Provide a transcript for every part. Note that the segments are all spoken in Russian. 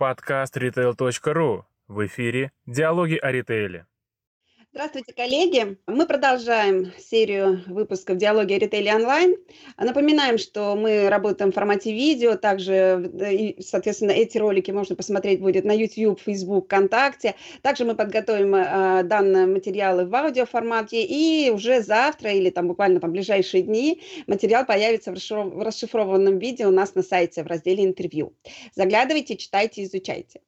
Подкаст retail.ru. В эфире «Диалоги о ритейле». Здравствуйте, коллеги! Мы продолжаем серию выпусков «Диалоги о ритейле онлайн». Напоминаем, что мы работаем в формате видео, также, соответственно, эти ролики можно посмотреть будет на YouTube, Facebook, ВКонтакте. Также мы подготовим э, данные материалы в аудиоформате, и уже завтра или там буквально там ближайшие дни материал появится в расшифрованном виде у нас на сайте в разделе «Интервью». Заглядывайте, читайте, изучайте.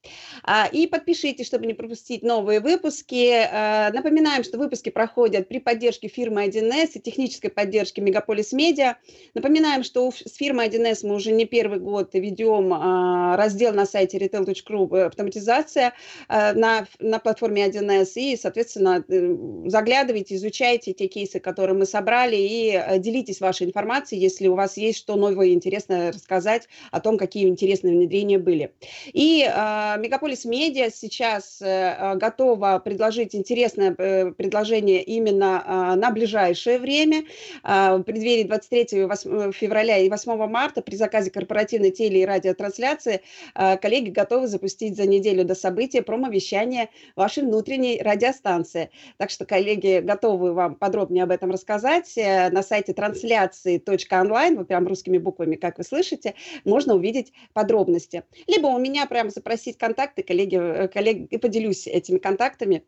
А, и подпишитесь, чтобы не пропустить новые выпуски. Напоминаем, Напоминаем, что выпуски проходят при поддержке фирмы 1С и технической поддержке Мегаполис Медиа. Напоминаем, что с фирмой 1С мы уже не первый год ведем а, раздел на сайте retail.ru э, «Автоматизация» а, на, на платформе 1С. И, соответственно, э, заглядывайте, изучайте те кейсы, которые мы собрали, и э, делитесь вашей информацией, если у вас есть что новое и интересное рассказать о том, какие интересные внедрения были. И Мегаполис Медиа сейчас готова предложить интересное Э, предложение именно а, на ближайшее время, а, в преддверии 23 э, февраля и 8 марта при заказе корпоративной теле- и радиотрансляции а, коллеги готовы запустить за неделю до события промо-вещание вашей внутренней радиостанции. Так что коллеги готовы вам подробнее об этом рассказать. Э, на сайте трансляции.онлайн, вот прям русскими буквами, как вы слышите, можно увидеть подробности. Либо у меня прямо запросить контакты, коллеги, коллеги поделюсь этими контактами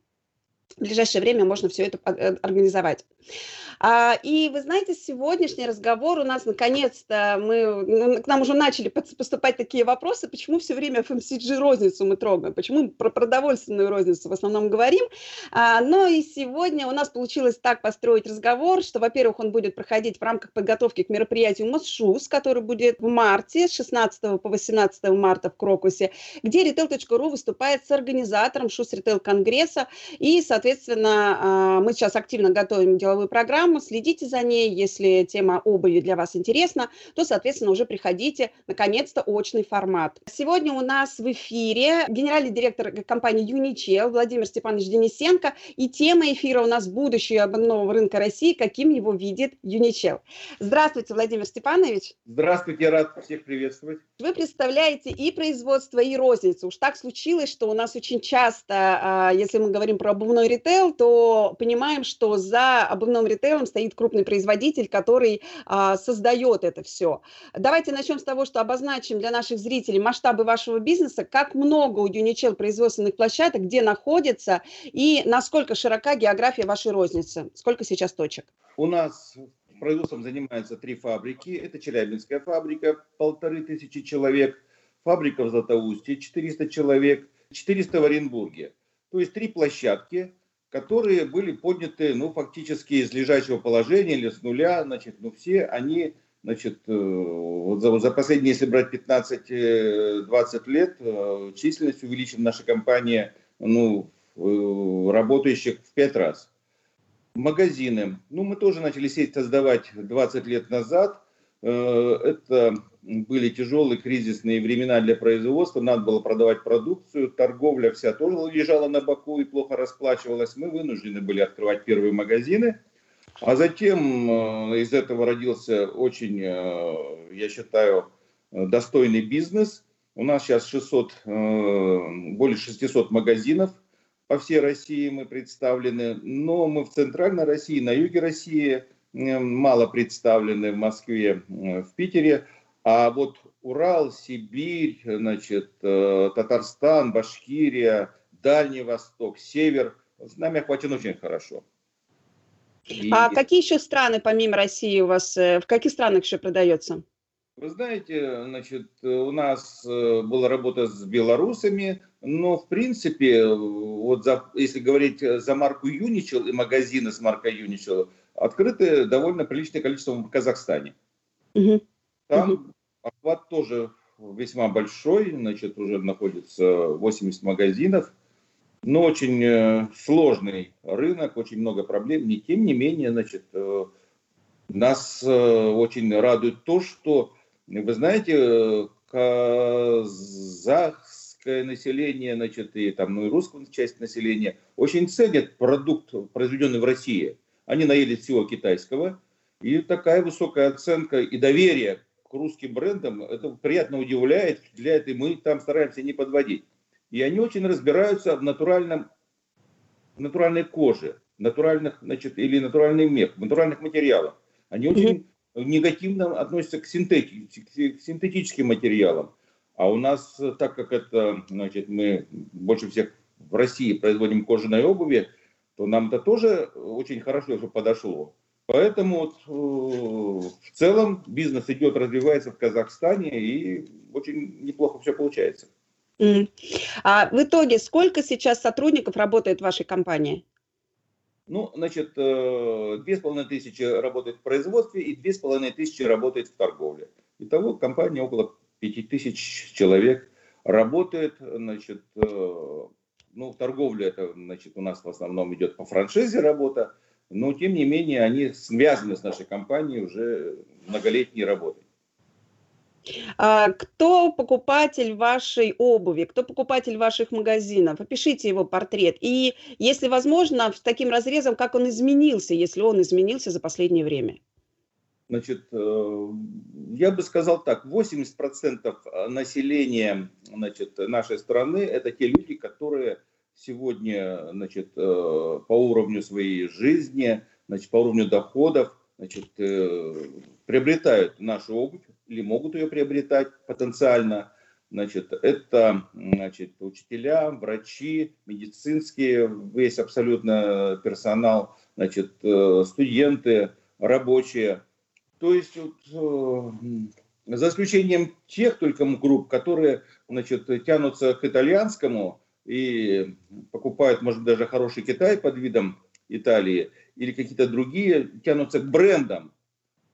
в ближайшее время можно все это э, организовать. А, и вы знаете, сегодняшний разговор у нас наконец-то, мы, ну, к нам уже начали поступать такие вопросы, почему все время FMCG розницу мы трогаем, почему про продовольственную розницу в основном говорим. А, но и сегодня у нас получилось так построить разговор, что, во-первых, он будет проходить в рамках подготовки к мероприятию МОСШУС, который будет в марте, с 16 по 18 марта в Крокусе, где retail.ru выступает с организатором ШУС Ритейл Конгресса. И, соответственно, а, мы сейчас активно готовим деловую программу, следите за ней. Если тема обуви для вас интересна, то, соответственно, уже приходите, наконец-то, очный формат. Сегодня у нас в эфире генеральный директор компании Юничел Владимир Степанович Денисенко. И тема эфира у нас «Будущее обновного рынка России. Каким его видит Юничел». Здравствуйте, Владимир Степанович. Здравствуйте, рад всех приветствовать. Вы представляете и производство, и розницу. Уж так случилось, что у нас очень часто, а, если мы говорим про обувной ритейл, то понимаем, что за обувным ритейлом стоит крупный производитель, который а, создает это все. Давайте начнем с того, что обозначим для наших зрителей масштабы вашего бизнеса, как много у Юничел производственных площадок, где находится и насколько широка география вашей розницы, сколько сейчас точек? У нас производством занимаются три фабрики. Это Челябинская фабрика, полторы тысячи человек, фабрика в Златоусте, 400 человек, 400 в Оренбурге. То есть три площадки – которые были подняты, ну, фактически из лежачего положения или с нуля, значит, ну, все они, значит, э, вот за, за последние, если брать 15-20 э, лет, э, численность увеличена наша компания, ну, работающих в 5 раз. Магазины. Ну, мы тоже начали сеть создавать 20 лет назад. Это были тяжелые кризисные времена для производства, надо было продавать продукцию, торговля вся тоже лежала на боку и плохо расплачивалась. Мы вынуждены были открывать первые магазины. А затем э, из этого родился очень, э, я считаю, достойный бизнес. У нас сейчас 600, э, более 600 магазинов по всей России мы представлены, но мы в центральной России, на юге России мало представлены, в Москве, в Питере. А вот Урал, Сибирь, значит, э, Татарстан, Башкирия, Дальний Восток, Север с нами охвачен очень хорошо. И... А какие еще страны помимо России у вас, э, в каких странах еще продается? Вы знаете, значит, у нас э, была работа с белорусами, но в принципе, вот за, если говорить за марку Юничел и магазины с маркой Юничел, открыты довольно приличное количество в Казахстане. Угу. Там угу. охват тоже весьма большой, значит, уже находится 80 магазинов, но очень э, сложный рынок, очень много проблем. Не тем не менее, значит, э, нас э, очень радует то, что, вы знаете, казахское население, значит, и там, ну и русская часть населения очень ценят продукт, произведенный в России. Они наели всего китайского, и такая высокая оценка и доверие к русским брендам, это приятно удивляет, для этого мы там стараемся не подводить. И они очень разбираются в натуральном, натуральной коже, натуральных, значит, или натуральный мех, натуральных материалах. Они очень негативно относятся к, синтети, к синтетическим материалам. А у нас, так как это, значит, мы больше всех в России производим кожаные обуви, то нам это тоже очень хорошо что подошло. Поэтому вот, э, в целом бизнес идет, развивается в Казахстане и очень неплохо все получается. А в итоге сколько сейчас сотрудников работает в вашей компании? Ну, значит, э, две с половиной тысячи работает в производстве и две с половиной тысячи работает в торговле. Итого компания около пяти тысяч человек работает, значит, э, ну, торговля это, значит, у нас в основном идет по франшизе работа, но тем не менее они связаны с нашей компанией уже многолетней работой. А, кто покупатель вашей обуви, кто покупатель ваших магазинов? Опишите его портрет. И, если возможно, с таким разрезом, как он изменился, если он изменился за последнее время. Значит, э, я бы сказал так, 80% населения значит, нашей страны это те люди, которые сегодня значит, э, по уровню своей жизни, значит, по уровню доходов значит, э, приобретают нашу обувь или могут ее приобретать потенциально. Значит, это значит, учителя, врачи, медицинские, весь абсолютно персонал, значит, студенты, рабочие – то есть вот, э, за исключением тех только групп, которые значит, тянутся к итальянскому и покупают, может, даже хороший Китай под видом Италии, или какие-то другие, тянутся к брендам.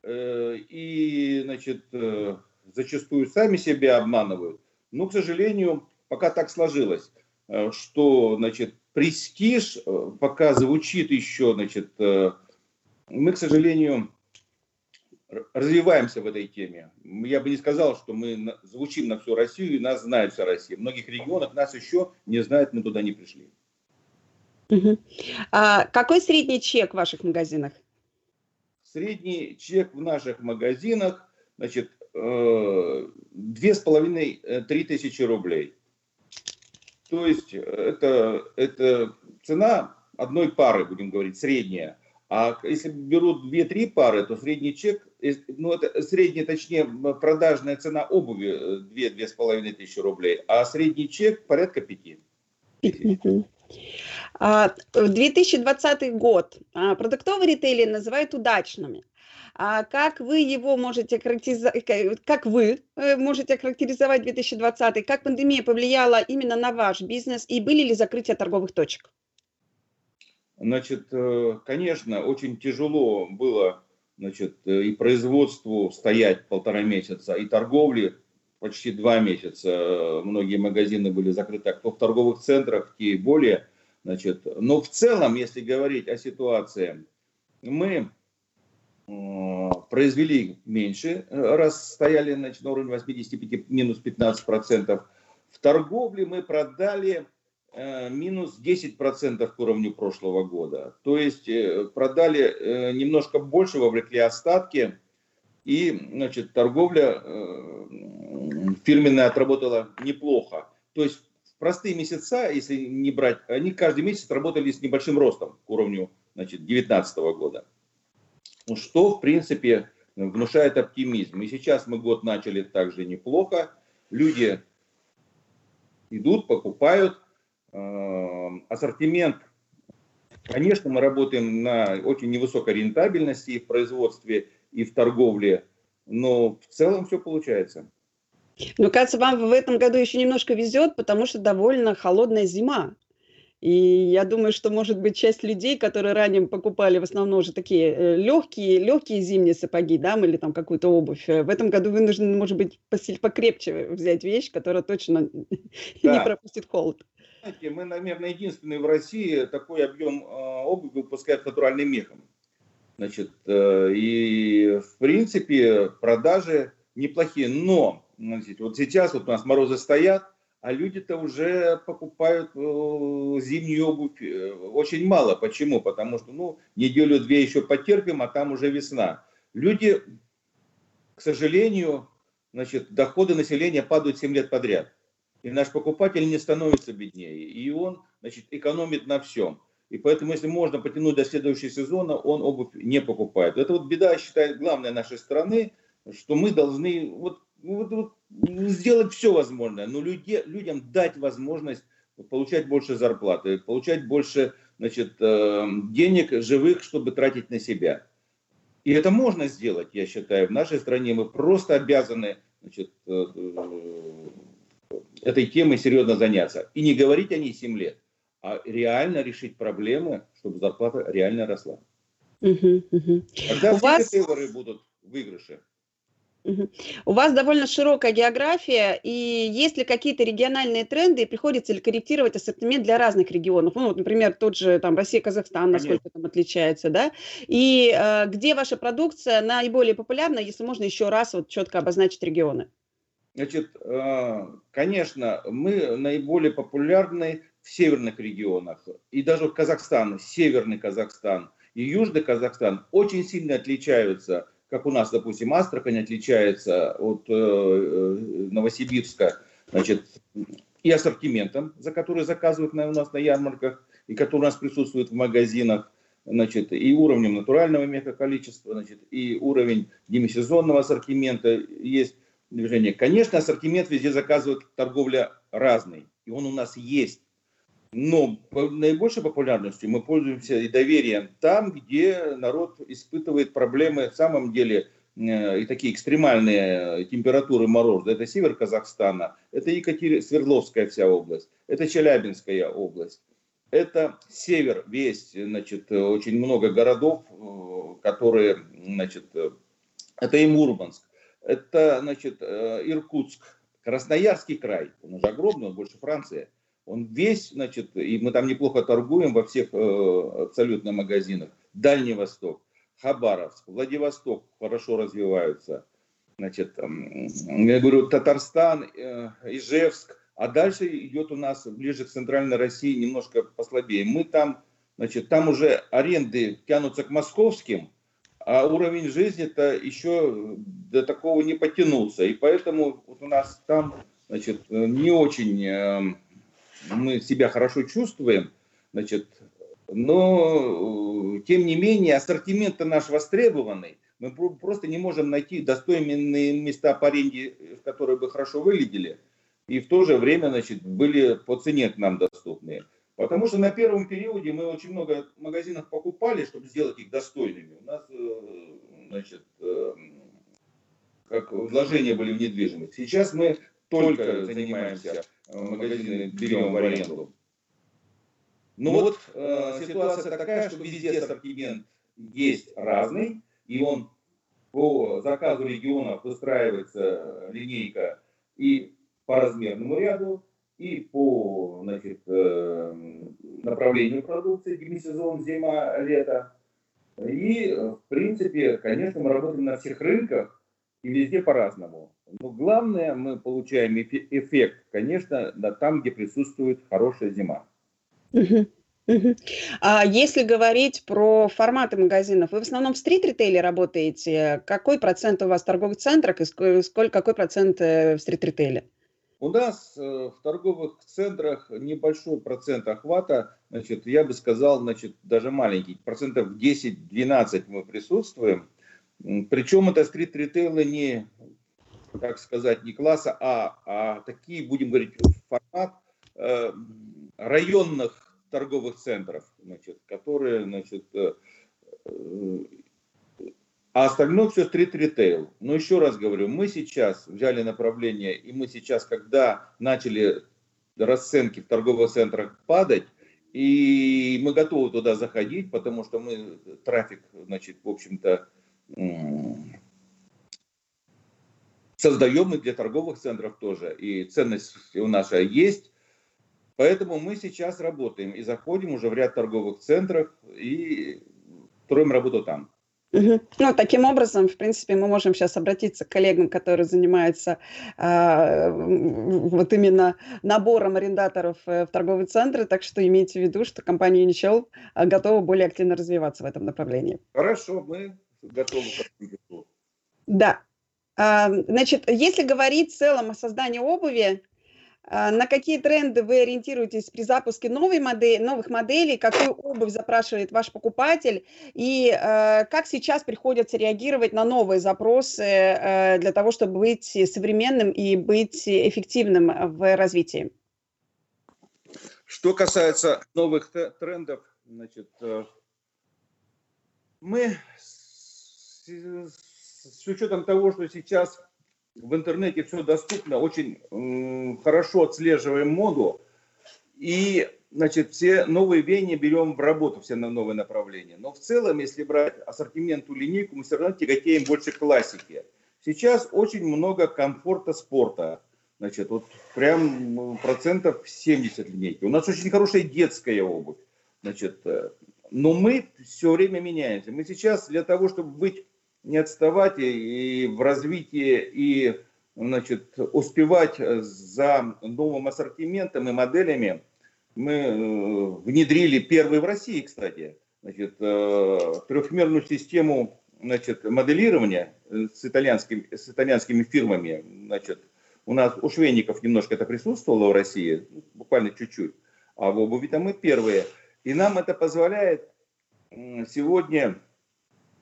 Э, и, значит, э, зачастую сами себя обманывают. Но, к сожалению, пока так сложилось, что, значит, престиж пока звучит еще, значит, мы, к сожалению, развиваемся в этой теме. Я бы не сказал, что мы звучим на всю Россию, и нас знает вся Россия. В многих регионах нас еще не знают, мы туда не пришли. Угу. А какой средний чек в ваших магазинах? Средний чек в наших магазинах, значит, э, две с половиной, э, три тысячи рублей. То есть это, это цена одной пары, будем говорить, средняя. А если берут 2-3 пары, то средний чек, ну это средняя, точнее, продажная цена обуви 2-2,5 э, тысячи рублей, а средний чек порядка 5. А, 2020 год а, продуктовый ритейлинг называют удачными. А как вы его можете характеризовать, как вы э, можете характеризовать 2020, как пандемия повлияла именно на ваш бизнес и были ли закрытия торговых точек? Значит, э, конечно, очень тяжело было значит, э, и производству стоять полтора месяца, и торговле почти два месяца. Многие магазины были закрыты, а кто в торговых центрах, те и более. Значит, но в целом, если говорить о ситуации, мы э, произвели меньше, раз стояли значит, на уровне 85, минус 15 процентов. В торговле мы продали Э, минус 10% к уровню прошлого года. То есть э, продали э, немножко больше, вовлекли остатки, и значит, торговля фирменная отработала неплохо. То есть в простые месяца, если не брать, они каждый месяц работали с небольшим ростом к уровню значит, 2019 года. Ну, что, в принципе, внушает оптимизм. И сейчас мы год начали также неплохо. Люди идут, покупают, ассортимент, конечно, мы работаем на очень невысокой рентабельности и в производстве, и в торговле, но в целом все получается. Ну, кажется, вам в этом году еще немножко везет, потому что довольно холодная зима. И я думаю, что, может быть, часть людей, которые ранее покупали в основном уже такие э, легкие, легкие зимние сапоги, да, или там какую-то обувь, э, в этом году вынуждены, может быть, покрепче взять вещь, которая точно да. не пропустит холод. Знаете, мы, наверное, единственные в России такой объем а, обуви выпускают натуральным мехом. Значит, э, и в принципе продажи неплохие. Но значит, вот сейчас вот у нас морозы стоят, а люди-то уже покупают э, зимнюю обувь э, очень мало. Почему? Потому что ну, неделю-две еще потерпим, а там уже весна. Люди, к сожалению, значит, доходы населения падают 7 лет подряд. И наш покупатель не становится беднее. И он значит, экономит на всем. И поэтому, если можно потянуть до следующего сезона, он обувь не покупает. Это вот беда, считает, главная нашей страны, что мы должны вот, вот, вот, сделать все возможное, но люди, людям дать возможность получать больше зарплаты, получать больше значит, э, денег живых, чтобы тратить на себя. И это можно сделать, я считаю. В нашей стране мы просто обязаны значит, э, этой темой серьезно заняться. И не говорить о ней 7 лет, а реально решить проблемы, чтобы зарплата реально росла. Угу, угу. Тогда У все вас... будут выигрыши. У вас довольно широкая география, и есть ли какие-то региональные тренды, и приходится ли корректировать ассортимент для разных регионов? Ну, вот, например, тот же там Россия, Казахстан, насколько Конечно. там отличается, да? И э, где ваша продукция наиболее популярна, если можно еще раз вот четко обозначить регионы? Значит, э, конечно, мы наиболее популярны в северных регионах, и даже в Казахстан, северный Казахстан и южный Казахстан очень сильно отличаются – как у нас, допустим, Астрахань отличается от э, э, Новосибирска, значит, и ассортиментом, за который заказывают у нас на ярмарках, и который у нас присутствует в магазинах, значит, и уровнем натурального мега-количества, значит, и уровень демисезонного ассортимента есть движение. Конечно, ассортимент везде заказывают торговля разный, и он у нас есть. Но наибольшей популярностью мы пользуемся и доверием там, где народ испытывает проблемы в самом деле э, и такие экстремальные температуры мороза. Это север Казахстана, это Екатери... Свердловская вся область, это Челябинская область. Это север весь, значит, очень много городов, э, которые, значит, э, это и Мурманск, это, значит, Иркутск, Красноярский край, он уже огромный, он больше Франции – он весь, значит, и мы там неплохо торгуем во всех э, абсолютно магазинах. Дальний Восток, Хабаровск, Владивосток хорошо развиваются. Значит, я говорю, Татарстан, э, Ижевск. А дальше идет у нас ближе к центральной России немножко послабее. Мы там, значит, там уже аренды тянутся к московским, а уровень жизни-то еще до такого не потянулся. И поэтому вот у нас там, значит, не очень эм, мы себя хорошо чувствуем, значит, но тем не менее ассортимент наш востребованный, мы просто не можем найти достойные места по аренде, которые бы хорошо выглядели, и в то же время, значит, были по цене к нам доступные. Потому что на первом периоде мы очень много магазинов покупали, чтобы сделать их достойными. У нас, э, значит, э, как вложения были в недвижимость. Сейчас мы только занимаемся магазины берем в аренду. Но ну вот э, ситуация такая, что везде ассортимент есть разный, и он по заказу регионов выстраивается линейка и по размерному ряду, и по значит, э, направлению продукции, демисезон, зима, лето. И, в принципе, конечно, мы работаем на всех рынках, и везде по-разному. Но главное, мы получаем эффект, конечно, там, где присутствует хорошая зима. А если говорить про форматы магазинов, вы в основном в стрит-ритейле работаете. Какой процент у вас торговых центрах и сколько, какой процент э, в стрит-ритейле? У нас э, в торговых центрах небольшой процент охвата, значит, я бы сказал, значит, даже маленький, процентов 10-12 мы присутствуем. Причем это стрит-ритейлы не, так сказать, не класса А, а такие, будем говорить, формат э, районных торговых центров, значит, которые, значит, э, э, а остальное все стрит-ритейл. Но еще раз говорю, мы сейчас взяли направление, и мы сейчас, когда начали расценки в торговых центрах падать, и мы готовы туда заходить, потому что мы трафик, значит, в общем-то, создаем и для торговых центров тоже. И ценность у нас есть. Поэтому мы сейчас работаем и заходим уже в ряд торговых центров и строим работу там. Ну, таким образом, в принципе, мы можем сейчас обратиться к коллегам, которые занимаются э, вот именно набором арендаторов э, в торговые центры, так что имейте в виду, что компания Unicel а, готова более активно развиваться в этом направлении. Хорошо, мы готовы Да. А, значит, если говорить в целом о создании обуви, на какие тренды вы ориентируетесь при запуске новой модели, новых моделей? Какую обувь запрашивает ваш покупатель? И э, как сейчас приходится реагировать на новые запросы э, для того, чтобы быть современным и быть эффективным в развитии? Что касается новых трендов, значит, э, мы с, с учетом того, что сейчас в интернете все доступно, очень хорошо отслеживаем моду. И, значит, все новые веяния берем в работу, все на новые направления. Но в целом, если брать ассортименту линейку, мы все равно тяготеем больше классики. Сейчас очень много комфорта спорта. Значит, вот прям процентов 70 линейки. У нас очень хорошая детская обувь. Значит, э, но мы все время меняемся. Мы сейчас для того, чтобы быть не отставать и, в развитии и значит, успевать за новым ассортиментом и моделями. Мы э, внедрили первый в России, кстати, значит, э, трехмерную систему значит, моделирования с, итальянским, с итальянскими фирмами. Значит, у нас у швейников немножко это присутствовало в России, буквально чуть-чуть, а в обуви-то мы первые. И нам это позволяет сегодня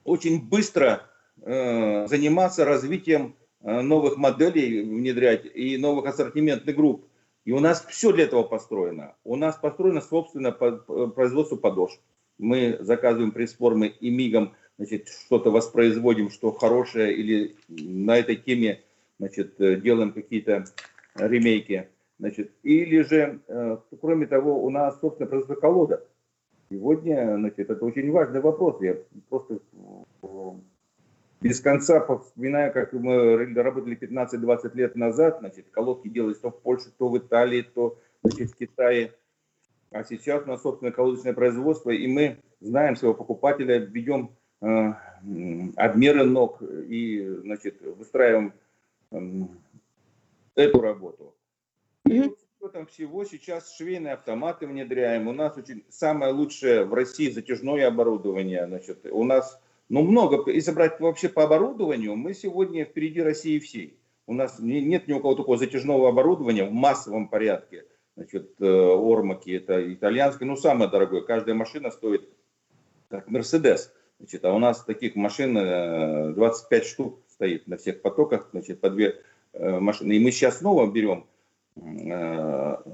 очень быстро э, заниматься развитием э, новых моделей, внедрять и новых ассортиментных групп. И у нас все для этого построено. У нас построено собственно производство подошв. Мы заказываем пресс-формы и мигом значит, что-то воспроизводим, что хорошее, или на этой теме значит, э, делаем какие-то ремейки. Значит, или же, кроме того, у нас, собственно, производство колодок. Сегодня, значит, это очень важный вопрос. Я просто э, без конца вспоминаю, как мы работали 15-20 лет назад, значит, колодки делались то в Польше, то в Италии, то значит, в Китае. А сейчас у нас собственное колодочное производство, и мы знаем своего покупателя, ведем э, обмеры ног и значит, выстраиваем э, эту работу. И там всего сейчас швейные автоматы внедряем. У нас очень самое лучшее в России затяжное оборудование. Значит, у нас ну, много. Если брать вообще по оборудованию, мы сегодня впереди России всей. У нас нет ни у кого такого затяжного оборудования в массовом порядке. Значит, э, Ормаки, это итальянское, ну, самое дорогое. Каждая машина стоит как Мерседес. Значит, а у нас таких машин 25 э, штук стоит на всех потоках, значит, по две э, машины. И мы сейчас снова берем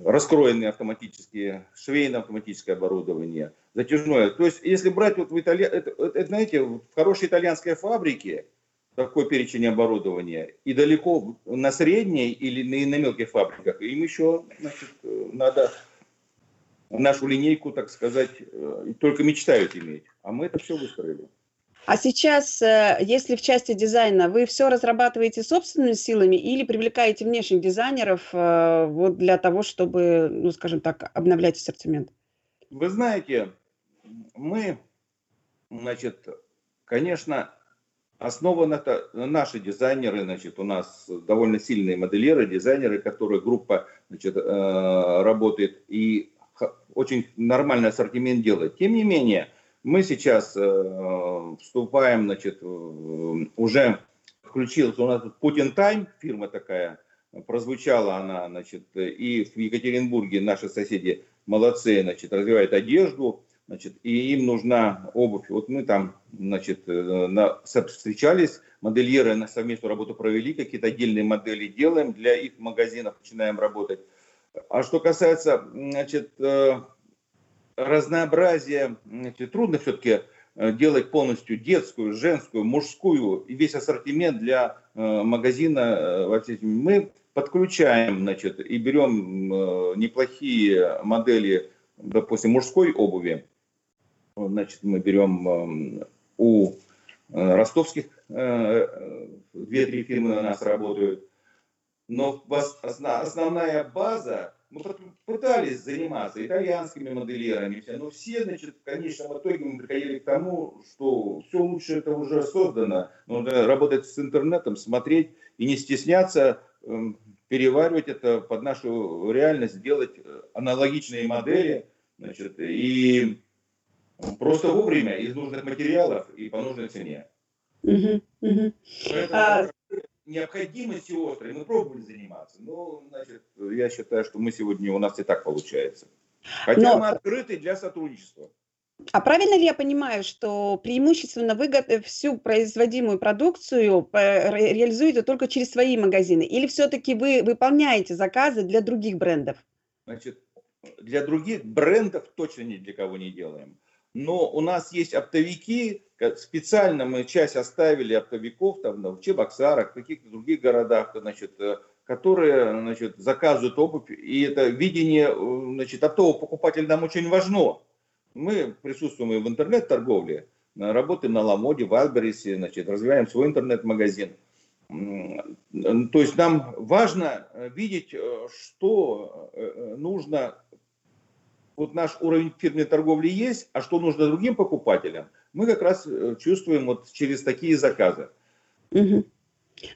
раскроенные автоматические, швейное автоматическое оборудование, затяжное. То есть, если брать вот в Италии, это, это, знаете, в хорошей итальянской фабрике такой перечень оборудования, и далеко на средней или на, на мелких фабриках, им еще значит, надо нашу линейку, так сказать, э, только мечтают иметь. А мы это все выстроили. А сейчас, э, если в части дизайна, вы все разрабатываете собственными силами или привлекаете внешних дизайнеров э, вот для того, чтобы, ну, скажем так, обновлять ассортимент? Вы знаете, мы, значит, конечно, основаны это наши дизайнеры, значит, у нас довольно сильные моделеры, дизайнеры, которые группа, значит, э, работает и очень нормальный ассортимент делает. Тем не менее, мы сейчас э, вступаем, значит, уже включился у нас Putin Time, фирма такая, прозвучала она, значит, и в Екатеринбурге наши соседи молодцы, значит, развивают одежду, значит, и им нужна обувь. Вот мы там, значит, э, на, встречались, модельеры на совместную работу провели, какие-то отдельные модели делаем, для их магазинов начинаем работать. А что касается, значит, э, разнообразие, трудно все-таки э, делать полностью детскую, женскую, мужскую и весь ассортимент для э, магазина. Э, Мы подключаем, значит, и берем неплохие модели, допустим, мужской обуви. Значит, мы берем у ростовских, две-три фирмы у нас работают. Но основная база мы пытались заниматься итальянскими модельерами, но все, значит, в конечном итоге мы приходили к тому, что все лучше это уже создано. Нужно работать с интернетом, смотреть и не стесняться эм, переваривать это под нашу реальность, делать э, аналогичные модели, значит, и просто вовремя из нужных материалов и по нужной цене. Угу, угу. Поэтому, а... необходимости острой мы пробовали заниматься. Но, значит, я считаю, что мы сегодня, у нас и так получается. Хотя Но... мы открыты для сотрудничества. А правильно ли я понимаю, что преимущественно вы всю производимую продукцию реализуете только через свои магазины? Или все-таки вы выполняете заказы для других брендов? Значит, для других брендов точно ни для кого не делаем. Но у нас есть оптовики, специально мы часть оставили оптовиков там, в Чебоксарах, в каких-то других городах, значит, э, которые значит, заказывают обувь. И это видение э, значит, оптового покупателя нам очень важно. Мы присутствуем и в интернет-торговле, работаем на Ламоде, в Альберисе, значит, развиваем свой интернет-магазин. То есть нам важно э, видеть, э, что э, нужно, вот наш уровень фирменной торговли есть, а что нужно другим покупателям, мы как раз чувствуем вот через такие заказы. Угу.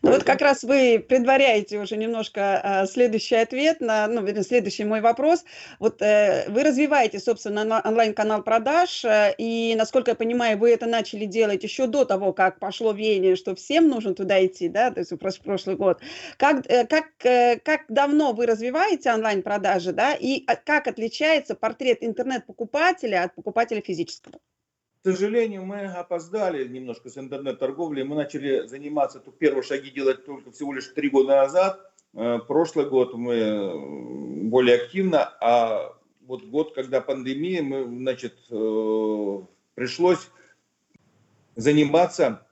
Ну вот как раз вы предваряете уже немножко а, следующий ответ на, ну, вернее, следующий мой вопрос. Вот э, вы развиваете, собственно, онлайн-канал продаж, э, и, насколько я понимаю, вы это начали делать еще до того, как пошло веяние, что всем нужно туда идти, да, то есть в прошлый год. Как, э, как, э, как давно вы развиваете онлайн-продажи, да, и а, как отличается портрет интернет-покупателя от покупателя физического? К сожалению, мы опоздали немножко с интернет-торговлей. Мы начали заниматься, первые шаги делать только всего лишь три года назад. Э, прошлый год мы более активно, а вот год, когда пандемия, мы, значит, э, пришлось заниматься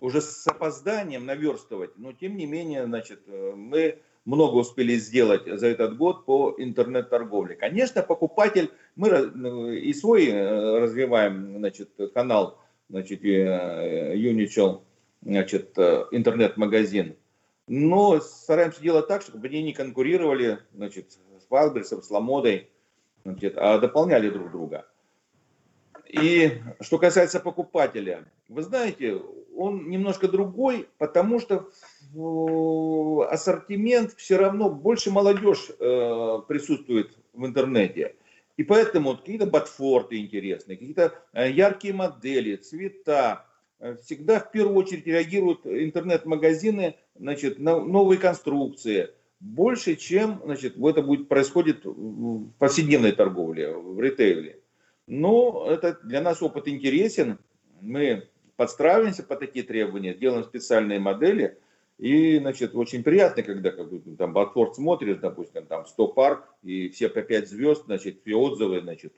уже с опозданием наверстывать, но тем не менее, значит, э, мы много успели сделать за этот год по интернет-торговле. Конечно, покупатель, мы ну, и свой э, развиваем значит, канал, значит, э, Unichel, значит, э, интернет-магазин, но стараемся делать так, чтобы они не конкурировали значит, с Вайлдберсом, с Ламодой, значит, а дополняли друг друга. И что касается покупателя, вы знаете, он немножко другой, потому что ассортимент все равно больше молодежь э, присутствует в интернете. И поэтому какие-то ботфорты интересные, какие-то э, яркие модели, цвета. Э, всегда в первую очередь реагируют интернет-магазины значит, на новые конструкции. Больше, чем значит, это будет происходит в повседневной торговле, в ритейле. Но это для нас опыт интересен. Мы подстраиваемся по такие требования, делаем специальные модели. И, значит, очень приятно, когда как бы, там Батфорд смотришь, допустим, там 100 пар, и все по 5 звезд, значит, все отзывы, значит.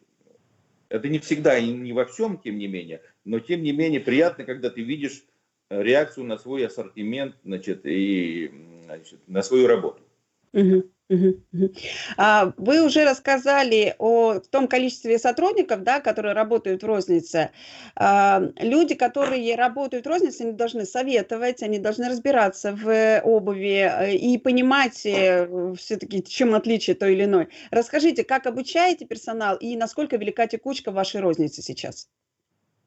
Это не всегда и не во всем, тем не менее, но тем не менее приятно, когда ты видишь реакцию на свой ассортимент, значит, и значит, на свою работу. Угу. А, вы уже рассказали о том количестве сотрудников, да, которые работают в рознице. А, люди, которые работают в рознице, они должны советовать, они должны разбираться в обуви э, и понимать э, все-таки, чем отличие той или иной. Расскажите, как обучаете персонал и насколько велика текучка в вашей рознице сейчас?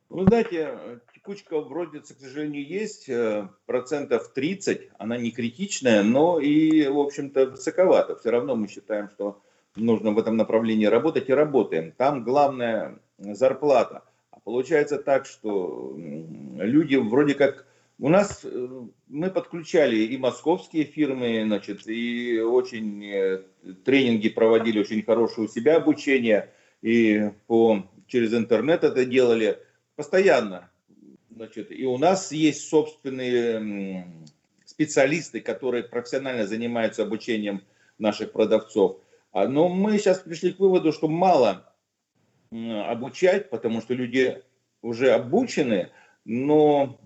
Вы знаете, текучка в рознице, к сожалению, есть, э, процентов 30, она не критичная, но и, в общем-то, высоковато. Все равно мы считаем, что нужно в этом направлении работать и работаем. Там главная зарплата. А получается так, что люди вроде как... У нас э, мы подключали и московские фирмы, значит, и очень э, тренинги проводили, очень хорошее у себя обучение, и по, через интернет это делали постоянно. Значит, и у нас есть собственные специалисты, которые профессионально занимаются обучением наших продавцов. А, но мы сейчас пришли к выводу, что мало обучать, потому что люди уже обучены, но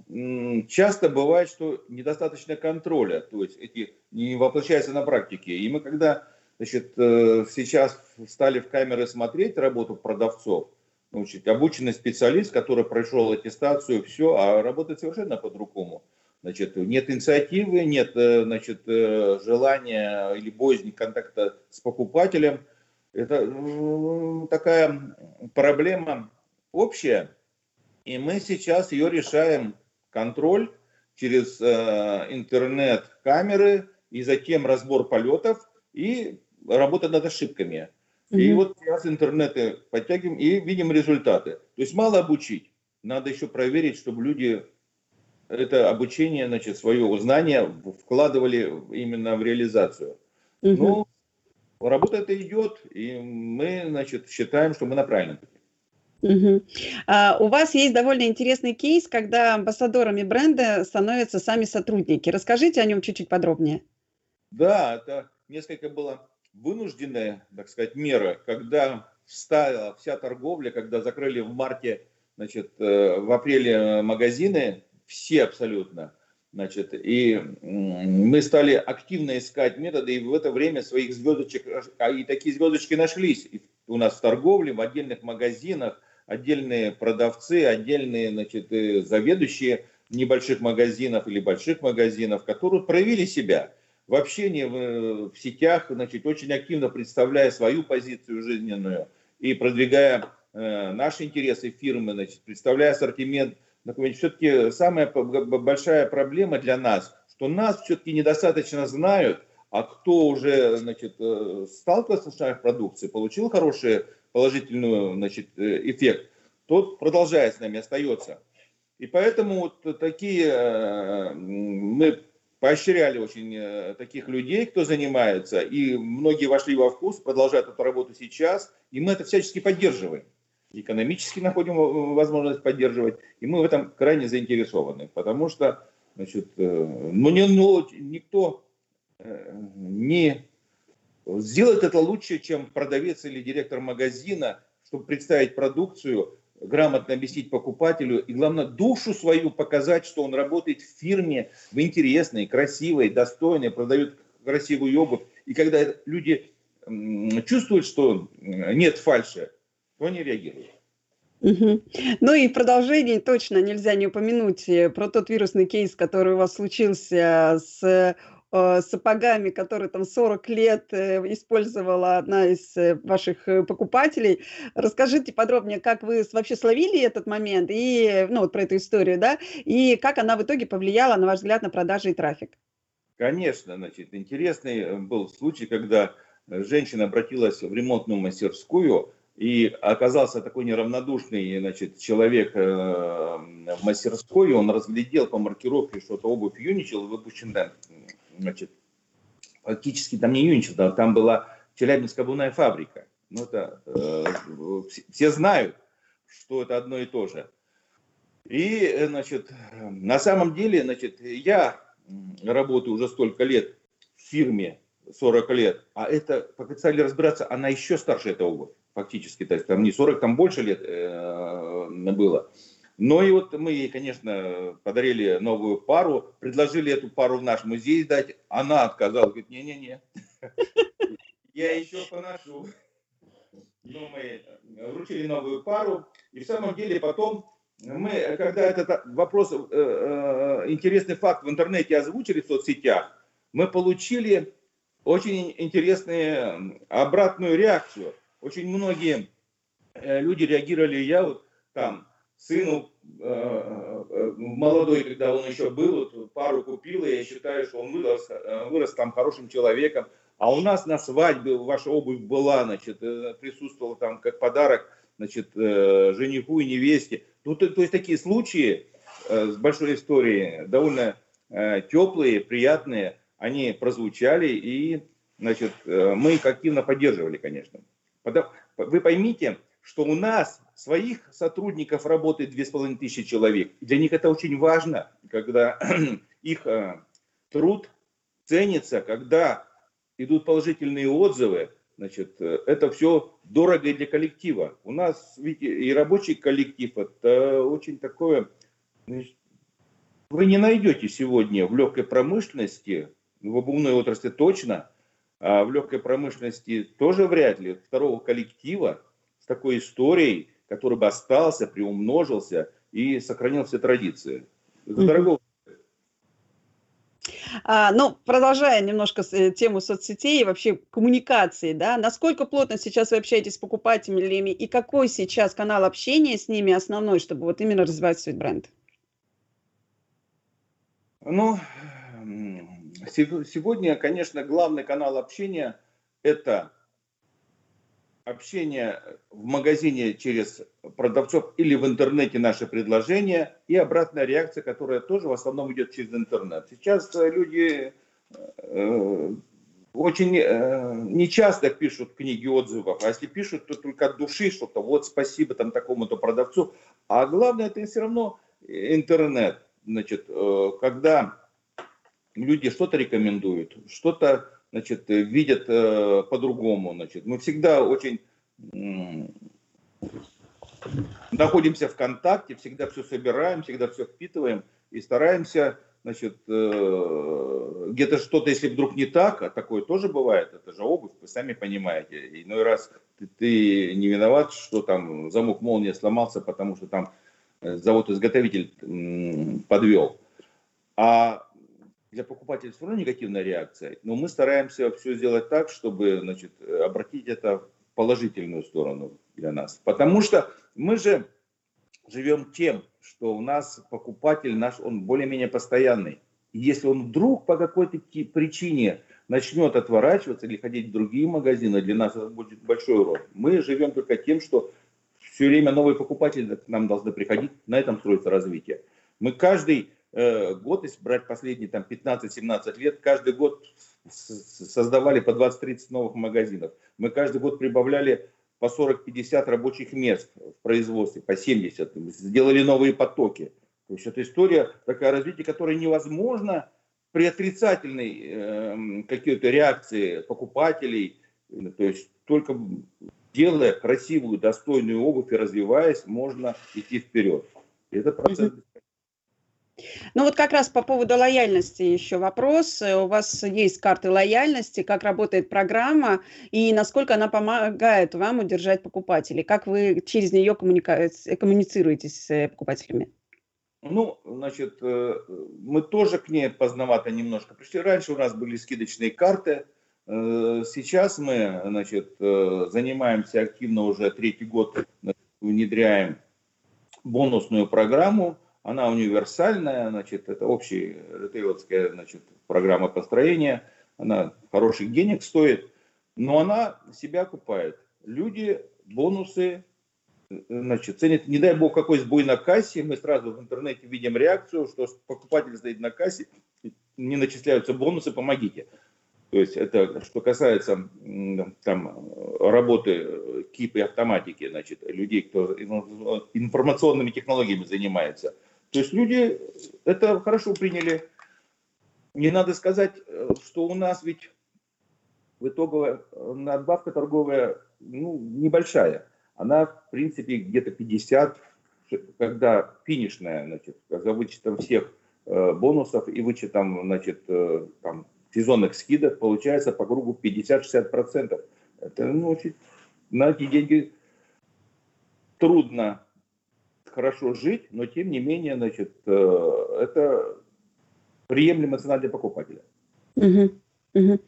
часто бывает, что недостаточно контроля, то есть эти не воплощаются на практике. И мы когда значит, э, сейчас стали в камеры смотреть работу продавцов, Значит, обученный специалист, который прошел аттестацию, все, а работает совершенно по-другому. Значит, нет инициативы, нет э, значит, э, желания или боязни контакта с покупателем. Это такая проблема общая, и мы сейчас ее решаем. Контроль через э, интернет-камеры, и затем разбор полетов и работа над ошибками. И вот сейчас интернеты подтягиваем и видим результаты. То есть мало обучить, надо еще проверить, чтобы люди это обучение, значит, свое знание вкладывали именно в реализацию. Угу. Ну, работа это идет, и мы, значит, считаем, что мы на правильном пути. Угу. А, у вас есть довольно интересный кейс, когда амбассадорами бренда становятся сами сотрудники. Расскажите о нем чуть-чуть подробнее. Да, это несколько было вынужденная, так сказать, мера, когда встала вся торговля, когда закрыли в марте, значит, э, в апреле магазины, все абсолютно, значит, и мы стали активно искать методы, и в это время своих звездочек, а и такие звездочки нашлись. У нас в торговле, в отдельных магазинах, отдельные продавцы, отдельные, значит, э, заведующие небольших магазинов или больших магазинов, которые проявили себя в общении в, в сетях, значит, очень активно представляя свою позицию жизненную и продвигая э, наши интересы фирмы, значит, представляя ассортимент. Все-таки самая большая проблема для нас, что нас все-таки недостаточно знают, а кто уже значит, э, сталкивался с нашей продукцией, получил хороший положительный значит, э, эффект, тот продолжает с нами, остается. И поэтому вот такие э, мы поощряли очень э, таких людей, кто занимается, и многие вошли во вкус, продолжают эту работу сейчас, и мы это всячески поддерживаем. Экономически находим возможность поддерживать, и мы в этом крайне заинтересованы, потому что значит, э, ну, не, ну, никто э, не сделает это лучше, чем продавец или директор магазина, чтобы представить продукцию, грамотно объяснить покупателю и, главное, душу свою показать, что он работает в фирме, в интересной, красивой, достойной, продает красивую обувь. И когда люди чувствуют, что нет фальши, то они реагируют. Угу. Ну и в продолжении точно нельзя не упомянуть э, про тот вирусный кейс, который у вас случился с Э, сапогами, которые там 40 лет э, использовала одна из э, ваших покупателей. Расскажите подробнее, как вы вообще словили этот момент и, ну, вот про эту историю, да, и как она в итоге повлияла, на ваш взгляд, на продажи и трафик? Конечно, значит, интересный был случай, когда женщина обратилась в ремонтную мастерскую, и оказался такой неравнодушный значит, человек в мастерской, он разглядел по маркировке, что это обувь Юничел, выпущенная значит, фактически там не Юничев, там была Челябинская обувная фабрика. Ну, это э, все знают, что это одно и то же. И, э, значит, на самом деле, значит, я работаю уже столько лет в фирме, 40 лет, а это, пока стали разбираться, она еще старше, обувь, фактически, то есть там не 40, там больше лет э, было. Но и вот мы ей, конечно, подарили новую пару, предложили эту пару в наш музей сдать. Она отказалась, говорит, не-не-не, я еще поношу. Но мы вручили новую пару. И в самом деле потом мы, когда этот вопрос, э, э, интересный факт в интернете озвучили в соцсетях, мы получили очень интересную обратную реакцию. Очень многие э, люди реагировали, я вот там сыну э, э, молодой, когда он еще был, вот, пару купил, и я считаю, что он вырос, э, вырос там хорошим человеком. А у нас на свадьбе ваша обувь была, значит, присутствовала там как подарок, значит, жениху и невесте. Ну, то, то есть такие случаи с большой историей, довольно теплые, приятные, они прозвучали, и, значит, мы их активно поддерживали, конечно. Вы поймите, что у нас своих сотрудников работает 2500 человек. Для них это очень важно, когда их э, труд ценится, когда идут положительные отзывы, значит, э, это все дорого и для коллектива. У нас ведь и рабочий коллектив, это очень такое... Вы не найдете сегодня в легкой промышленности, в обувной отрасли точно, а в легкой промышленности тоже вряд ли, второго коллектива, с такой историей, который бы остался, приумножился и сохранил все традиции. Это дорого. А, ну, продолжая немножко э, тему соцсетей и вообще коммуникации, да, насколько плотно сейчас вы общаетесь с покупателями и какой сейчас канал общения с ними основной, чтобы вот именно развивать свой бренд? Ну, сегодня, конечно, главный канал общения – это общение в магазине через продавцов или в интернете наши предложения и обратная реакция, которая тоже в основном идет через интернет. Сейчас э, люди э, очень э, нечасто пишут книги отзывов, а если пишут, то только от души что-то, вот спасибо там такому-то продавцу. А главное, это все равно интернет. Значит, э, когда люди что-то рекомендуют, что-то значит, видят э, по-другому. Значит. Мы всегда очень э, находимся в контакте, всегда все собираем, всегда все впитываем и стараемся значит, э, где-то что-то, если вдруг не так, а такое тоже бывает, это же обувь, вы сами понимаете. Иной раз ты, ты не виноват, что там замок молния сломался, потому что там э, завод-изготовитель подвел. А для покупателя все равно негативная реакция, но мы стараемся все сделать так, чтобы значит, обратить это в положительную сторону для нас. Потому что мы же живем тем, что у нас покупатель наш, он более-менее постоянный. И если он вдруг по какой-то причине начнет отворачиваться или ходить в другие магазины, для нас это будет большой урон. Мы живем только тем, что все время новые покупатели к нам должны приходить, на этом строится развитие. Мы каждый э, год, если брать последние там 15-17 лет, каждый год создавали по 20-30 новых магазинов. Мы каждый год прибавляли по 40-50 рабочих мест в производстве, по 70, сделали новые потоки. То есть это история, такая развитие, которое невозможно при отрицательной э, какой-то реакции покупателей, то есть только делая красивую, достойную обувь и развиваясь, можно идти вперед. Это процесс ну вот как раз по поводу лояльности еще вопрос. У вас есть карты лояльности, как работает программа и насколько она помогает вам удержать покупателей? Как вы через нее коммуницируете с покупателями? Ну, значит, э, мы тоже к ней поздновато немножко пришли. Раньше у нас были скидочные карты. Э, сейчас мы, значит, э, занимаемся активно уже третий год, внедряем бонусную программу – она универсальная, значит, это общая ритейловская значит, программа построения, она хороших денег стоит, но она себя купает. Люди бонусы значит, ценят, не дай бог какой сбой на кассе, мы сразу в интернете видим реакцию, что покупатель стоит на кассе, не начисляются бонусы, помогите. То есть это что касается там, работы КИП и автоматики, значит, людей, кто информационными технологиями занимается – то есть люди это хорошо приняли. Не надо сказать, э, что у нас ведь в итоговая э, надбавка торговая ну, небольшая. Она, в принципе, где-то 50, когда финишная, значит, за вычетом всех э, бонусов и вычетом, значит, э, там, сезонных скидок, получается по кругу 50-60%. Это, ну, очень, на эти деньги трудно хорошо жить, но тем не менее, значит, э, это приемлемая цена для покупателя. Угу, угу.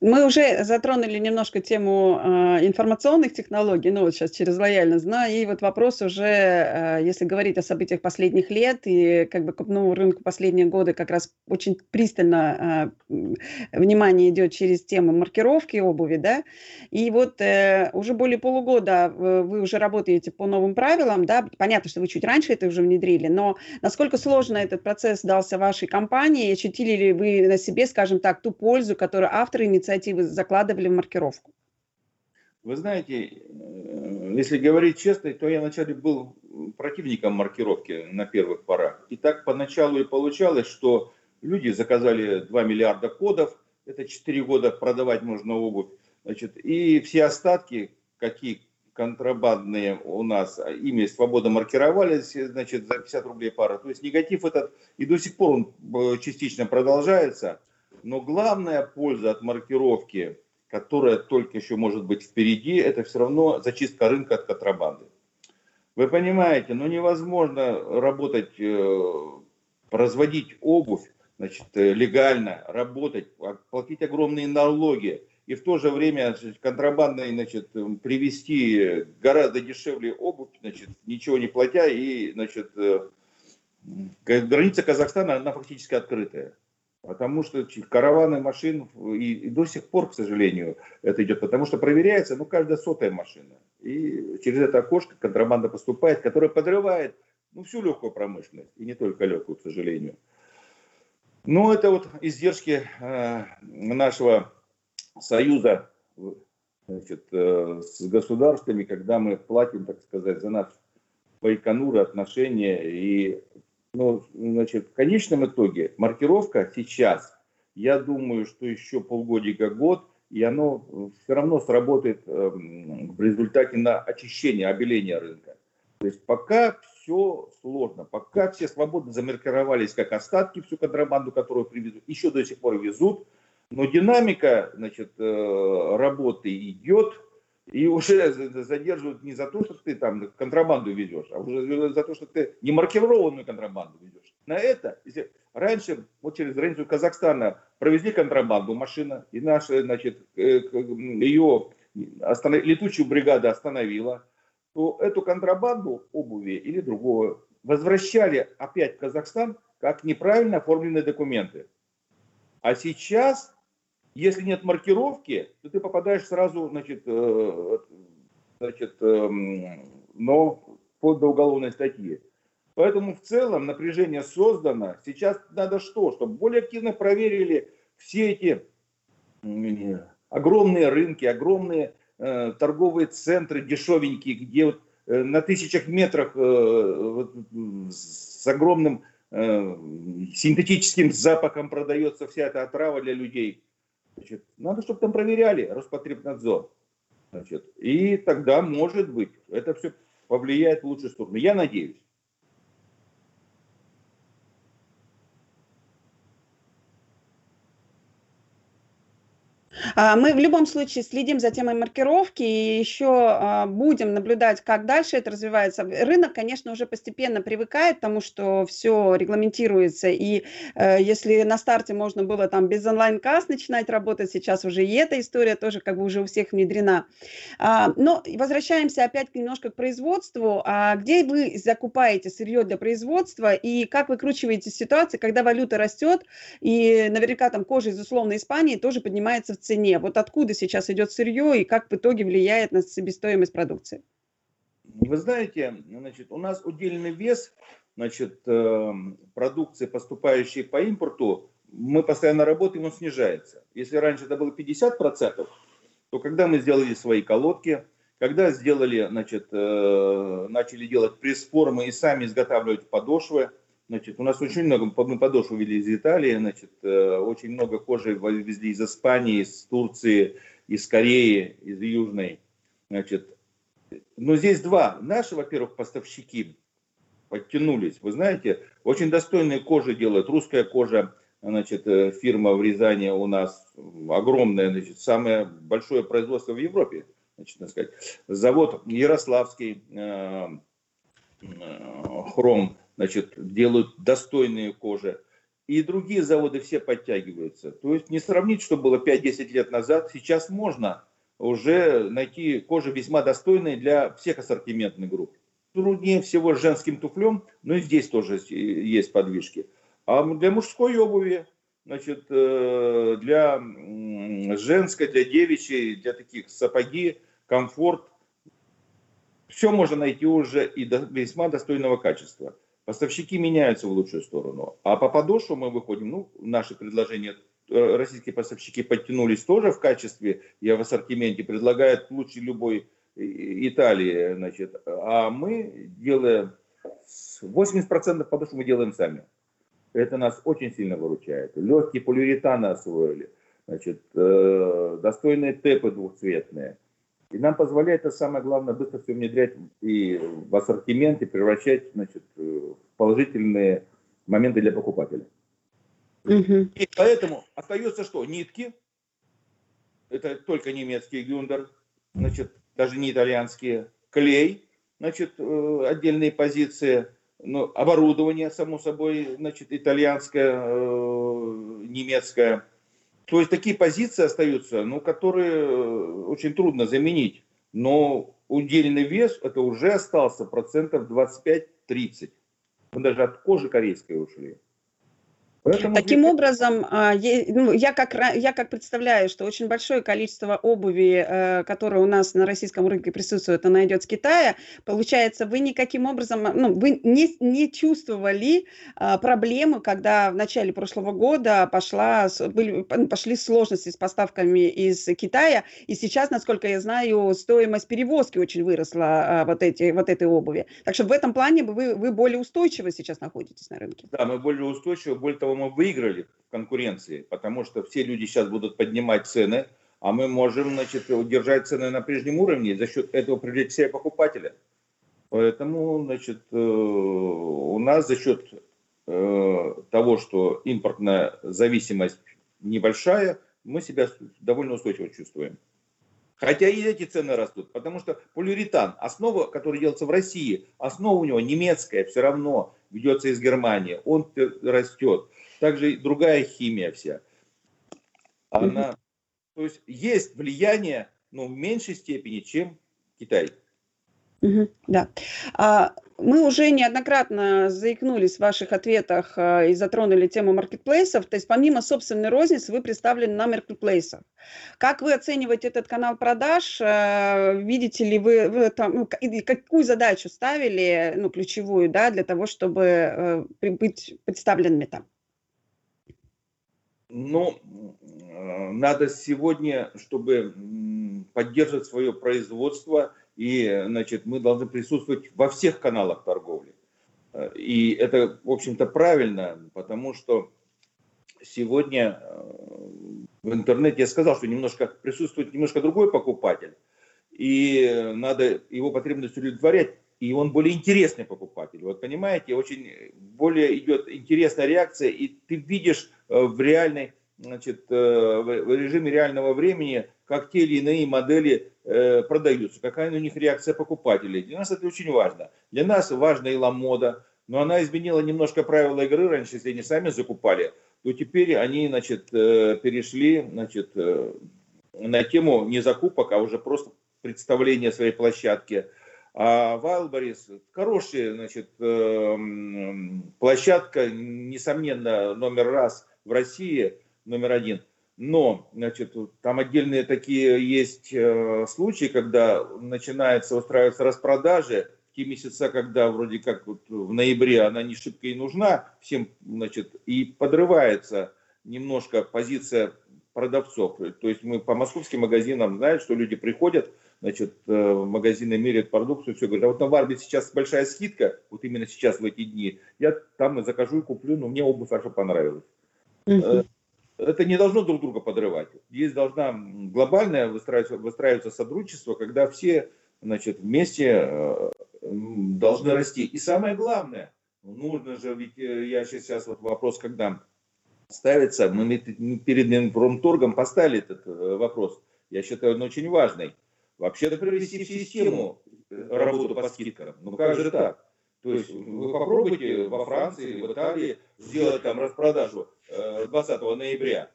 Мы уже затронули немножко тему э, информационных технологий, ну вот сейчас через лояльность, да, и вот вопрос уже, э, если говорить о событиях последних лет и как бы крупному рынку последние годы как раз очень пристально э, внимание идет через тему маркировки обуви, да, и вот э, уже более полугода вы уже работаете по новым правилам, да, понятно, что вы чуть раньше это уже внедрили, но насколько сложно этот процесс дался вашей компании, ощутили ли вы на себе, скажем так, ту пользу, которую авторы инициативы инициативы закладывали в маркировку? Вы знаете, э, если говорить честно, то я вначале был противником маркировки на первых порах. И так поначалу и получалось, что люди заказали 2 миллиарда кодов, это 4 года продавать можно обувь, значит, и все остатки, какие контрабандные у нас, ими свободно маркировались, значит, за 50 рублей пара. То есть негатив этот и до сих пор он э, частично продолжается. Но главная польза от маркировки, которая только еще может быть впереди, это все равно зачистка рынка от контрабанды. Вы понимаете, ну невозможно работать, э, производить обувь, значит, э, легально, работать, а, платить огромные налоги и в то же время значит, контрабандой значит, привезти гораздо дешевле обувь, значит, ничего не платя, и значит, э, граница Казахстана, она фактически открытая. Потому что караваны машин, и, и до сих пор, к сожалению, это идет, потому что проверяется, ну, каждая сотая машина. И через это окошко контрабанда поступает, которая подрывает, ну, всю легкую промышленность, и не только легкую, к сожалению. Ну, это вот издержки э, нашего союза значит, э, с государствами, когда мы платим, так сказать, за нас Байконура отношения. И, ну, значит, в конечном итоге маркировка сейчас, я думаю, что еще полгодика, год, и оно все равно сработает э, в результате на очищение, обеление рынка. То есть пока все сложно, пока все свободно замаркировались как остатки, всю контрабанду, которую привезут, еще до сих пор везут, но динамика значит, э, работы идет, и уже задерживают не за то, что ты там контрабанду везешь, а уже за то, что ты не маркированную контрабанду везешь. На это, если раньше вот через границу Казахстана провезли контрабанду машина, и наша, значит, э, ее останов... летучую бригаду остановила, то эту контрабанду обуви или другого возвращали опять в Казахстан как неправильно оформленные документы. А сейчас если нет маркировки, то ты попадаешь сразу, значит, э, значит, эм, но под уголовной статьи. Поэтому в целом напряжение создано. Сейчас надо что? Чтобы более активно проверили все эти огромные рынки, огромные э, торговые центры дешевенькие, где вот, э, на тысячах метрах э, вот, с огромным э, синтетическим запахом продается вся эта отрава для людей. Значит, надо, чтобы там проверяли Роспотребнадзор. Значит, и тогда, может быть, это все повлияет в лучшую сторону. Я надеюсь. Мы в любом случае следим за темой маркировки и еще а, будем наблюдать, как дальше это развивается. Рынок, конечно, уже постепенно привыкает к тому, что все регламентируется. И э, если на старте можно было там без онлайн-касс начинать работать, сейчас уже и эта история тоже как бы уже у всех внедрена. А, но возвращаемся опять немножко к производству. Где вы закупаете сырье для производства и как выкручиваете ситуацию, когда валюта растет и наверняка там кожа из условной Испании тоже поднимается в цене? Вот откуда сейчас идет сырье и как в итоге влияет на себестоимость продукции? Вы знаете, значит, у нас удельный вес значит, э, продукции, поступающей по импорту, мы постоянно работаем, он снижается. Если раньше это было 50%, то когда мы сделали свои колодки, когда сделали, значит, э, начали делать пресс-формы и сами изготавливать подошвы, Значит, у нас очень много, мы подошву вели из Италии, значит, э, очень много кожи везли из Испании, из Турции, из Кореи, из Южной. Значит, но здесь два. Наши, во-первых, поставщики подтянулись. Вы знаете, очень достойные кожи делают. Русская кожа, значит, э, фирма в Рязани у нас огромная, значит, самое большое производство в Европе, значит, так сказать. Завод Ярославский, э, хром значит, делают достойные кожи. И другие заводы все подтягиваются. То есть не сравнить, что было 5-10 лет назад. Сейчас можно уже найти кожи весьма достойные для всех ассортиментных групп. Труднее всего с женским туфлем, но и здесь тоже есть подвижки. А для мужской обуви, значит, э, для женской, для девичьей, для таких сапоги, комфорт, все можно найти уже и весьма достойного качества. Поставщики меняются в лучшую сторону. А по подошву мы выходим, ну, наши предложения, э, российские поставщики подтянулись тоже в качестве и в ассортименте, предлагают лучше любой Италии, значит, а мы делаем 80% подошв мы делаем сами. Это нас очень сильно выручает. Легкие полиуретаны освоили, значит, э, достойные тэпы двухцветные – и нам позволяет это самое главное быстро все внедрять и в ассортимент, и превращать значит, в положительные моменты для покупателя. Угу. И поэтому остается что? Нитки. Это только немецкий гюндер, значит, даже не итальянские. Клей, значит, э, отдельные позиции. Ну, оборудование, само собой, значит, итальянское, э, немецкое то есть такие позиции остаются, ну, которые э, очень трудно заменить. Но удельный вес это уже остался процентов 25-30. Мы даже от кожи корейской ушли. Поэтому Таким здесь... образом, а, ну, я как, я как представляю, что очень большое количество обуви, э, которое у нас на российском рынке присутствует, она идет с Китая. Получается, вы никаким образом, ну, вы не, не чувствовали а, проблемы, когда в начале прошлого года пошла, были, пошли сложности с поставками из Китая, и сейчас, насколько я знаю, стоимость перевозки очень выросла а, вот, эти, вот этой обуви. Так что в этом плане вы, вы более устойчиво сейчас находитесь на рынке. Да, мы более устойчивы, более того, мы выиграли в конкуренции, потому что все люди сейчас будут поднимать цены, а мы можем, значит, удержать цены на прежнем уровне и за счет этого привлечь себе покупателя. Поэтому, значит, э, у нас за счет э, того, что импортная зависимость небольшая, мы себя довольно устойчиво чувствуем. Хотя и эти цены растут, потому что полиуретан, основа, которая делается в России, основа у него немецкая, все равно ведется из Германии, он растет. Также другая химия вся. Она, то есть есть влияние, но в меньшей степени, чем Китай. Угу, да. А, мы уже неоднократно заикнулись в ваших ответах а, и затронули тему маркетплейсов. То есть помимо собственной розницы вы представлены на маркетплейсах. Как вы оцениваете этот канал продаж? А, видите ли вы, вы там, ну, какую задачу ставили, ну, ключевую, да, для того, чтобы э, быть представленными там? Ну, надо сегодня, чтобы поддерживать свое производство, и, значит, мы должны присутствовать во всех каналах торговли. И это, в общем-то, правильно, потому что сегодня э, в интернете я сказал, что немножко присутствует немножко другой покупатель, и надо его потребность удовлетворять и он более интересный покупатель. Вот понимаете, очень более идет интересная реакция, и ты видишь э, в реальной, значит, э, в режиме реального времени, как те или иные модели э, продаются, какая у них реакция покупателей. Для нас это очень важно. Для нас важна и ламода, но она изменила немножко правила игры. Раньше, если они сами закупали, то теперь они, значит, перешли, значит, на тему не закупок, а уже просто представления своей площадки – а Вайлборис хорошая, значит, площадка, несомненно, номер раз в России, номер один. Но, значит, там отдельные такие есть э, случаи, когда начинается устраиваться распродажи, те месяца, когда вроде как вот в ноябре она не шибко и нужна всем, значит, и подрывается немножко позиция продавцов. То есть мы по московским магазинам знаем, что люди приходят, значит, э, в магазины меряют продукцию, все говорят, а вот на Варбе сейчас большая скидка, вот именно сейчас в эти дни, я там и закажу и куплю, но мне обувь хорошо понравилась. Э, это не должно друг друга подрывать. Здесь должна глобальное выстраиваться, выстраиваться сотрудничество, когда все значит, вместе э, должны расти. И самое главное, нужно же, ведь я сейчас вот вопрос, когда ставится, мы перед Минпромторгом поставили этот вопрос, я считаю, он очень важный вообще-то привести в систему работу по скидкам. Ну как же так? То есть вы попробуйте во Франции, в Италии сделать там распродажу 20 э, ноября.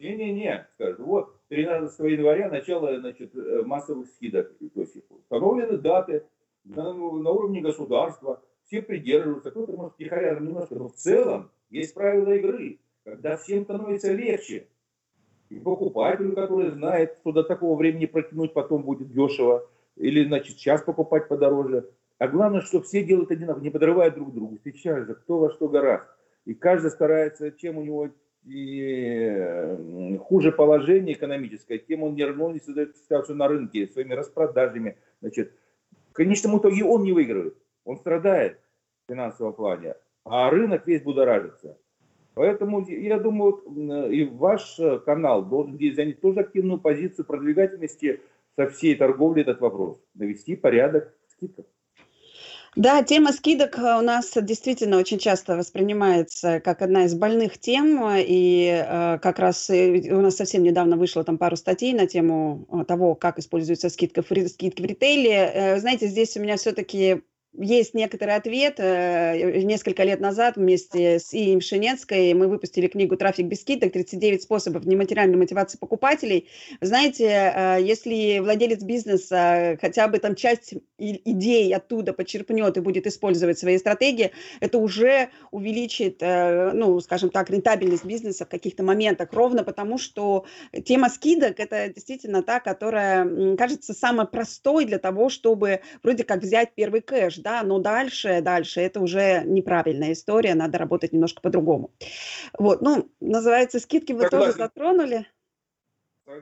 Не-не-не, скажут, вот 13 января начало значит, э, массовых скидок. То есть установлены даты на, на уровне государства, все придерживаются, кто-то может тихоря немножко, но в целом есть правила игры, когда всем становится легче и покупателю, который знает, что до такого времени протянуть потом будет дешево, или, значит, сейчас покупать подороже. А главное, что все делают одинаково, не подрывая друг другу. Сейчас же кто во что гораздо. И каждый старается, чем у него и хуже положение экономическое, тем он не создает ситуацию на рынке своими распродажами. Значит, в конечном итоге он не выигрывает, он страдает в финансовом плане, а рынок весь будоражится. Поэтому я думаю, и ваш канал должен здесь занять тоже активную позицию, продвигать вместе со всей торговлей этот вопрос, навести порядок в скидках. Да, тема скидок э, у нас действительно очень часто воспринимается как одна из больных тем, и э, как раз у нас совсем недавно вышло там пару статей на тему того, как используется скидка, скидки в ритейле. Знаете, здесь у меня все-таки есть некоторый ответ. Э, несколько лет назад вместе с Ием Шинецкой мы выпустили книгу «Трафик без скидок. 39 способов нематериальной мотивации покупателей». знаете, э, если владелец бизнеса хотя бы там часть идей оттуда почерпнет и будет использовать свои стратегии, это уже увеличит, э, ну, скажем так, рентабельность бизнеса в каких-то моментах, ровно потому, что тема скидок – это действительно та, которая кажется самой простой для того, чтобы вроде как взять первый кэш, да, но дальше, дальше это уже неправильная история, надо работать немножко по-другому. Вот, ну, называется, скидки вы Согласен. тоже затронули.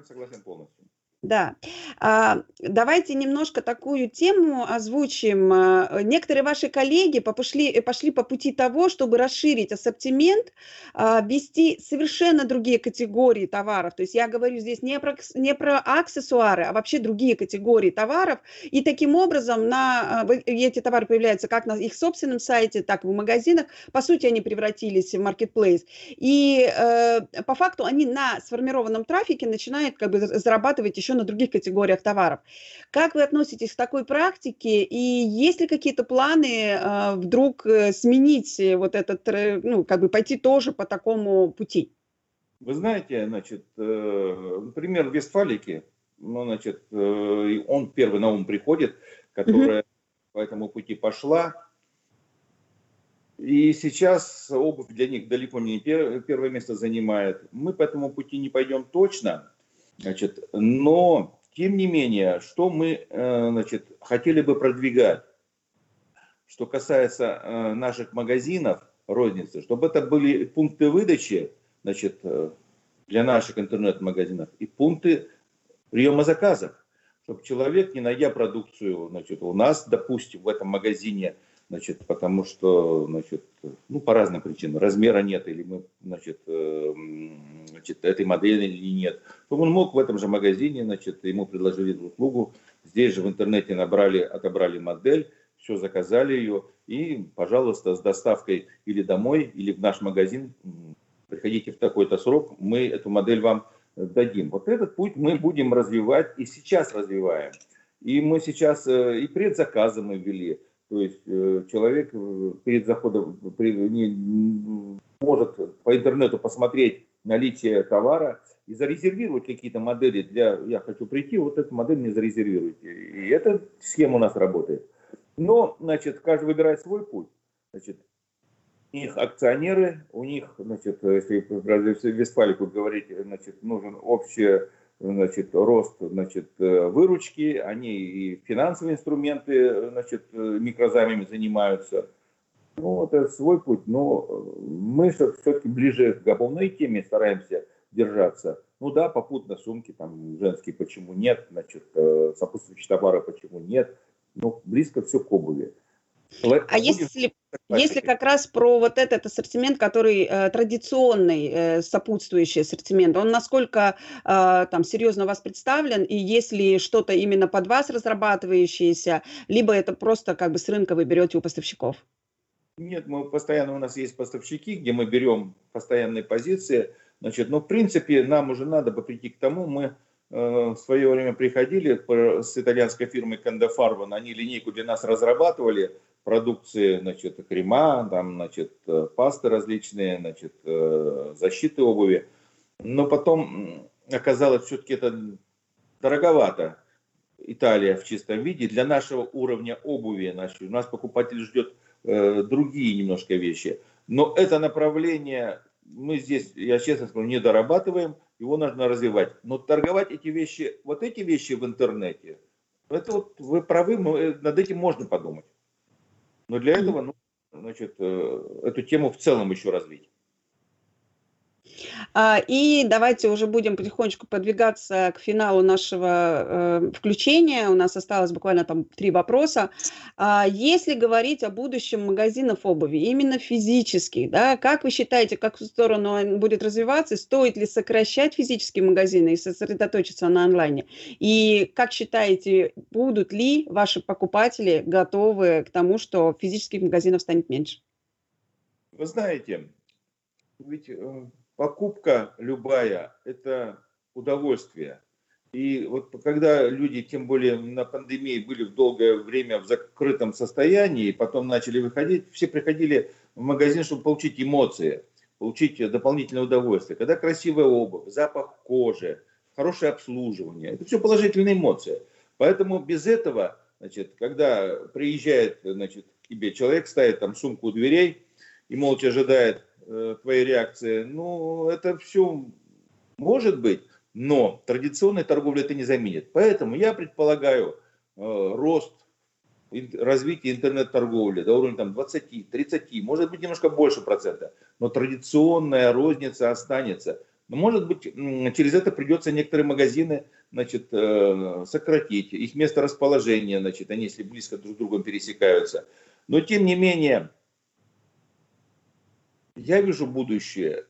Согласен полностью. Да. А, давайте немножко такую тему озвучим. А, некоторые ваши коллеги пошли, пошли по пути того, чтобы расширить ассортимент, а, ввести совершенно другие категории товаров. То есть я говорю здесь не про, не про аксессуары, а вообще другие категории товаров. И таким образом на, эти товары появляются как на их собственном сайте, так и в магазинах. По сути, они превратились в маркетплейс. И э, по факту они на сформированном трафике начинают как бы зарабатывать еще еще на других категориях товаров. Как вы относитесь к такой практике и есть ли какие-то планы э, вдруг э, сменить вот этот, ну, как бы пойти тоже по такому пути? Вы знаете, значит, э, например, в Вестфалике, ну, значит, э, он первый на ум приходит, которая по этому пути пошла, и сейчас обувь для них далеко не первое место занимает. Мы по этому пути не пойдем точно, Значит, но, тем не менее, что мы э, значит, хотели бы продвигать, что касается э, наших магазинов розницы, чтобы это были пункты выдачи значит, э, для наших интернет-магазинов и пункты приема заказов, чтобы человек, не найдя продукцию значит, у нас, допустим, в этом магазине, значит, потому что, значит, ну, по разным причинам, размера нет, или мы, значит, значит, этой модели или нет, то он мог в этом же магазине, значит, ему предложили услугу, здесь же в интернете набрали, отобрали модель, все заказали ее, и, пожалуйста, с доставкой или домой, или в наш магазин, приходите в такой-то срок, мы эту модель вам дадим. Вот этот путь мы будем развивать и сейчас развиваем. И мы сейчас э, и предзаказы мы ввели, то есть э, человек э, перед заходом не, может по интернету посмотреть наличие товара и зарезервировать какие-то модели для «я хочу прийти, вот эту модель мне зарезервируйте». И эта схема у нас работает. Но, значит, каждый выбирает свой путь. Значит, у них акционеры, у них, значит, если про Вестфалику говорить, значит, нужен общее значит, рост значит, выручки, они и финансовые инструменты значит, микрозаймами занимаются. Ну, это свой путь. Но э, мы все-таки ближе к обувной теме стараемся держаться. Ну да, попутно сумки там женские почему нет, значит, сопутствующие товары почему нет. Ну, близко все к обуви. А если, если как раз про вот этот ассортимент, который э, традиционный, э, сопутствующий ассортимент, он насколько э, там серьезно у вас представлен, и если что-то именно под вас разрабатывающееся, либо это просто как бы с рынка вы берете у поставщиков? Нет, мы постоянно, у нас есть поставщики, где мы берем постоянные позиции, значит, но в принципе нам уже надо бы прийти к тому, мы э, в свое время приходили с итальянской фирмой Кандафарван, они линейку для нас разрабатывали, продукции, значит, крема, там, значит, э, пасты различные, значит, э, защиты обуви. Но потом оказалось, все-таки это дороговато. Италия в чистом виде. Для нашего уровня обуви, нашей, у нас покупатель ждет э, другие немножко вещи. Но это направление мы здесь, я честно скажу, не дорабатываем, его нужно развивать. Но торговать эти вещи, вот эти вещи в интернете, это вот вы правы, э, над этим можно подумать. Но для этого ну, значит, э, эту тему в целом еще развить. А, и давайте уже будем потихонечку подвигаться к финалу нашего э, включения. У нас осталось буквально там три вопроса. А, если говорить о будущем магазинов обуви, именно физических, да, как вы считаете, как в сторону он будет развиваться? Стоит ли сокращать физические магазины и сосредоточиться на онлайне? И как считаете, будут ли ваши покупатели готовы к тому, что физических магазинов станет меньше? Вы знаете, ведь э, покупка любая – это удовольствие. И вот когда люди, тем более на пандемии, были в долгое время в закрытом состоянии, и потом начали выходить, все приходили в магазин, чтобы получить эмоции, получить дополнительное удовольствие. Когда красивая обувь, запах кожи, хорошее обслуживание, это все положительные эмоции. Поэтому без этого, значит, когда приезжает значит, к тебе человек, ставит там сумку у дверей и молча ожидает э, твоей реакции, ну, это все может быть, но традиционная торговля это не заменит. Поэтому я предполагаю э, рост развитие интернет-торговли до уровня там, 20, 30, может быть немножко больше процента, но традиционная розница останется. Но может быть через это придется некоторые магазины значит, э, сократить, их место расположения, значит, они если близко друг с другом пересекаются. Но тем не менее, я вижу будущее,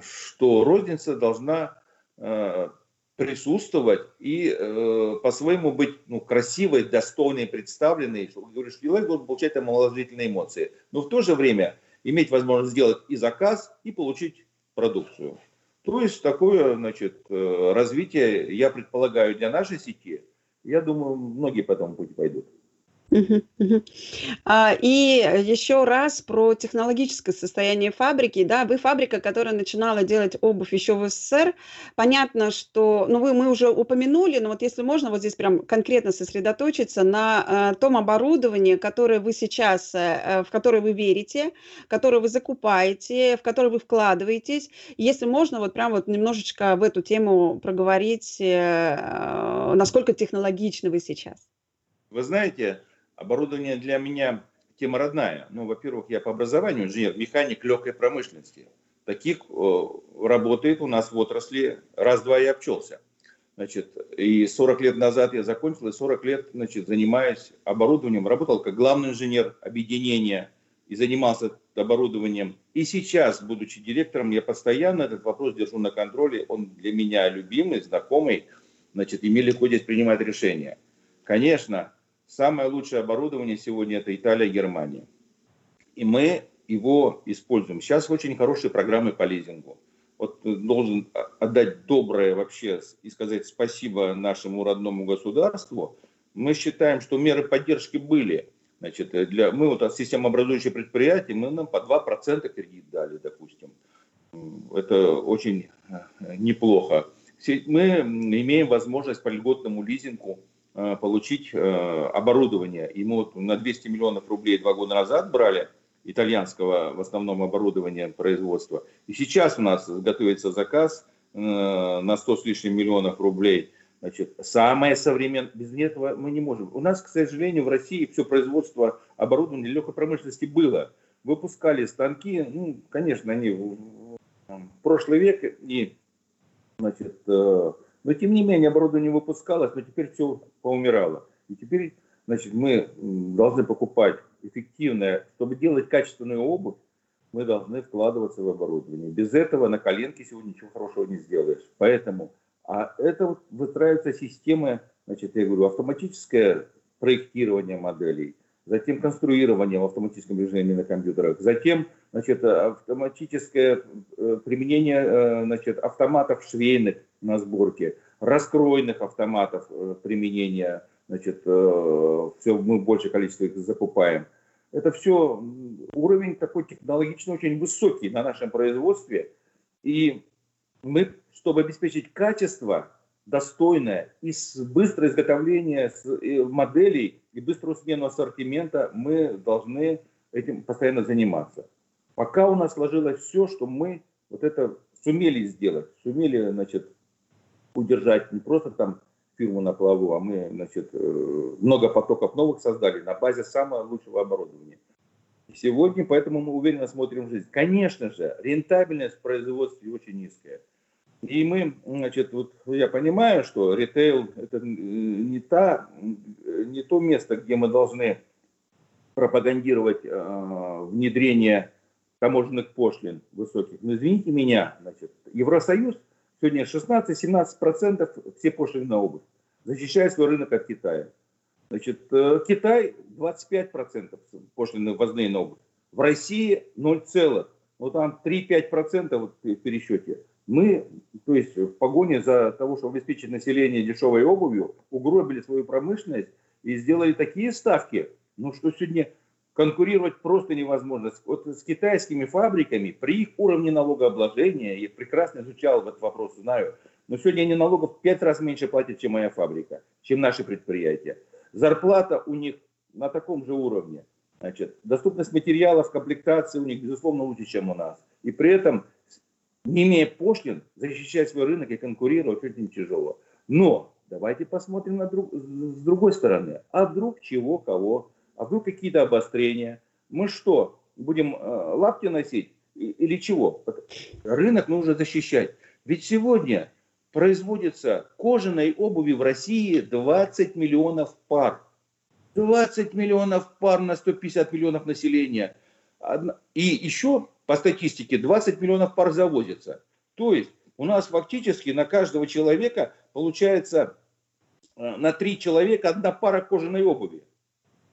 что розница должна э, присутствовать и э, по-своему быть ну, красивой, достойной, представленной, говоришь, человек должен получать там положительные эмоции, но в то же время иметь возможность сделать и заказ, и получить продукцию. То есть такое значит, э, развитие, я предполагаю, для нашей сети, я думаю, многие по этому пути пойдут. А, и еще раз про технологическое состояние фабрики. Да, вы фабрика, которая начинала делать обувь еще в СССР. Понятно, что, ну, вы, мы уже упомянули, но вот если можно вот здесь прям конкретно сосредоточиться на э, том оборудовании, которое вы сейчас, э, в которое вы верите, которое вы закупаете, в которое вы вкладываетесь. Если можно, вот прям вот немножечко в эту тему проговорить, э, насколько технологичны вы сейчас. Вы знаете, Оборудование для меня тема родная. Ну, во-первых, я по образованию инженер, механик легкой промышленности. Таких э, работает у нас в отрасли раз-два и обчелся. Значит, и 40 лет назад я закончил, и 40 лет значит, занимаюсь оборудованием. Работал как главный инженер объединения и занимался оборудованием. И сейчас, будучи директором, я постоянно этот вопрос держу на контроле. Он для меня любимый, знакомый, значит, и легко здесь принимать решения. Конечно, Самое лучшее оборудование сегодня это Италия, Германия. И мы его используем. Сейчас очень хорошие программы по лизингу. Вот должен отдать доброе вообще и сказать спасибо нашему родному государству. Мы считаем, что меры поддержки были. Значит, для, мы вот от системообразующих предприятий, мы нам по 2% кредит дали, допустим. Это очень э, неплохо. Мы имеем возможность по льготному лизингу Э, получить э, оборудование. Вот на 200 миллионов рублей два года назад брали итальянского в основном оборудования производства. И сейчас у нас готовится заказ э, на 100 с лишним миллионов рублей. Значит, самое современное, без этого мы не можем. У нас, к сожалению, в России все производство оборудования легкой промышленности было. Выпускали станки, ну, конечно, они в прошлый век и значит, но тем не менее оборудование выпускалось, но теперь все поумирало. И теперь значит, мы должны покупать эффективное, чтобы делать качественную обувь, мы должны вкладываться в оборудование. Без этого на коленке сегодня ничего хорошего не сделаешь. Поэтому, а это вот выстраивается система, значит, я говорю, автоматическое проектирование моделей, затем конструирование в автоматическом режиме на компьютерах, затем значит, автоматическое э, применение э, значит, автоматов швейных на сборке, раскроенных автоматов э, применения, значит, все мы большее количество их закупаем. Это все уровень такой технологично очень высокий на нашем производстве. И мы, чтобы обеспечить качество достойное и быстрое изготовление моделей и быструю смену ассортимента, мы должны этим постоянно заниматься. Пока у нас сложилось все, что мы вот это сумели сделать, сумели, значит, удержать не просто там фирму на плаву, а мы, значит, э, много потоков новых создали на базе самого лучшего оборудования. Сегодня поэтому мы уверенно смотрим в жизнь. Конечно же, рентабельность в производстве очень низкая. И мы, значит, вот я понимаю, что ритейл это не, та, не то место, где мы должны пропагандировать э, внедрение таможенных пошлин высоких. Но извините меня, значит, Евросоюз сегодня 16-17% все пошлины на обувь, защищает свой рынок от Китая. Значит, э, Китай 25% пошлины ввозные на обувь. В России 0, вот там 3-5% вот в пересчете. Мы, то есть в погоне за того, чтобы обеспечить население дешевой обувью, угробили свою промышленность и сделали такие ставки, ну что сегодня конкурировать просто невозможно. Вот с китайскими фабриками при их уровне налогообложения, я прекрасно изучал этот вопрос, знаю, но сегодня они налогов в пять раз меньше платят, чем моя фабрика, чем наши предприятия. Зарплата у них на таком же уровне. Значит, доступность материалов, комплектации у них, безусловно, лучше, чем у нас. И при этом, не имея пошлин, защищать свой рынок и конкурировать очень тяжело. Но давайте посмотрим на друг, с другой стороны. А вдруг чего, кого? А вдруг какие-то обострения? Мы что, будем э, лапти носить или чего? Рынок нужно защищать. Ведь сегодня производится кожаной обуви в России 20 миллионов пар. 20 миллионов пар на 150 миллионов населения. И еще по статистике 20 миллионов пар завозится. То есть у нас фактически на каждого человека получается э, на три человека одна пара кожаной обуви.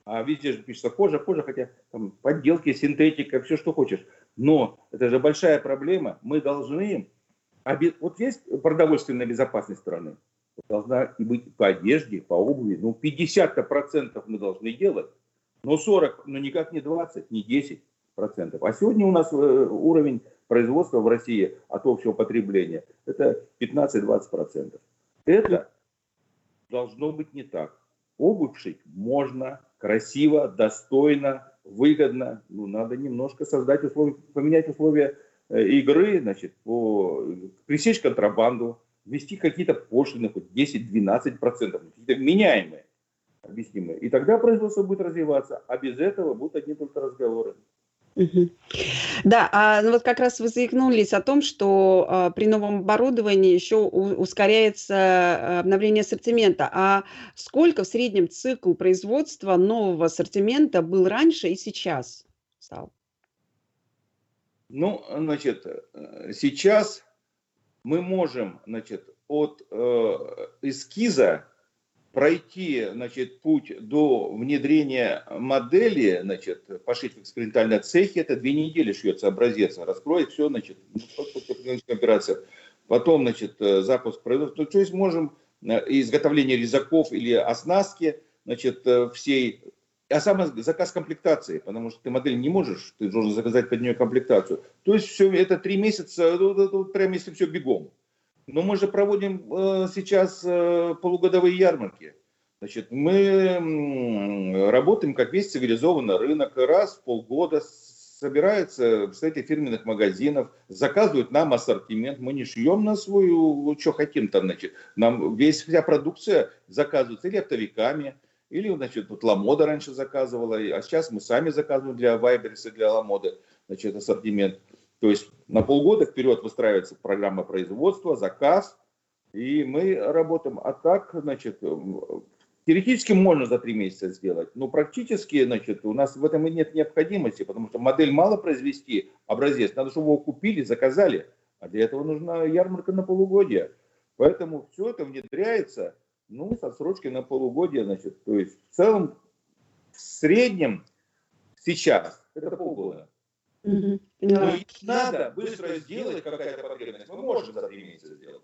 А везде же пишется кожа, кожа, хотя там подделки, синтетика, все что хочешь. Но это же большая проблема. Мы должны... Вот есть продовольственная безопасность страны должна быть по одежде, по обуви. Ну, 50% мы должны делать, но 40, но никак не 20, не 10 процентов. А сегодня у нас э, уровень производства в России от общего потребления это 15-20 процентов. Это должно быть не так. Обувь шить можно, красиво, достойно, выгодно. Ну, надо немножко создать условия, поменять условия э, игры, значит, по, пресечь контрабанду, ввести какие-то пошлины, хоть 10-12%, какие-то меняемые, объяснимые. И тогда производство будет развиваться, а без этого будут одни только разговоры. Да, а ну вот как раз вы заикнулись о том, что а, при новом оборудовании еще у, ускоряется а, обновление ассортимента. А сколько в среднем цикл производства нового ассортимента был раньше и сейчас стал? Ну, значит, э, сейчас мы можем значит, от э, эскиза пройти значит, путь до внедрения модели, значит, пошить в экспериментальной цехе, это две недели шьется образец, раскроет все, значит, операция. Потом, значит, э, запуск производства. То есть можем э, изготовление резаков или оснастки, значит, э, всей а самое заказ комплектации, потому что ты модель не можешь, ты должен заказать под нее комплектацию. То есть все это три месяца, ну, ну, ну, прямо если все бегом. Но мы же проводим э, сейчас э, полугодовые ярмарки. Значит, мы работаем как весь цивилизованный рынок. Раз в полгода собираются представители фирменных магазинов, заказывают нам ассортимент. Мы не шьем на свою, что хотим там, значит. Нам весь, вся продукция заказывается или оптовиками, или, значит, вот Ламода раньше заказывала, а сейчас мы сами заказываем для Вайберса, для Ламоды, значит, ассортимент. То есть на полгода вперед выстраивается программа производства, заказ, и мы работаем. А так, значит, теоретически можно за три месяца сделать, но практически, значит, у нас в этом и нет необходимости, потому что модель мало произвести, образец, надо, чтобы его купили, заказали, а для этого нужна ярмарка на полугодие. Поэтому все это внедряется – ну, со срочкой на полугодие, значит, то есть в целом, в среднем сейчас это полгода. Угу. Но надо быстро сделать какая-то потребность. Мы можем за три месяца сделать.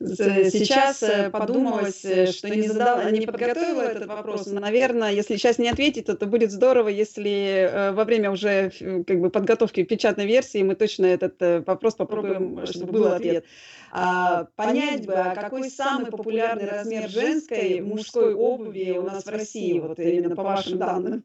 Сейчас э, подумалось, э, что не, задала, не подготовила этот вопрос, но, наверное, если сейчас не ответить, то, то будет здорово, если э, во время уже как бы, подготовки печатной версии мы точно этот вопрос попробуем, чтобы был ответ. А, понять бы, а какой самый популярный размер женской, мужской обуви у нас в России, вот именно по вашим данным?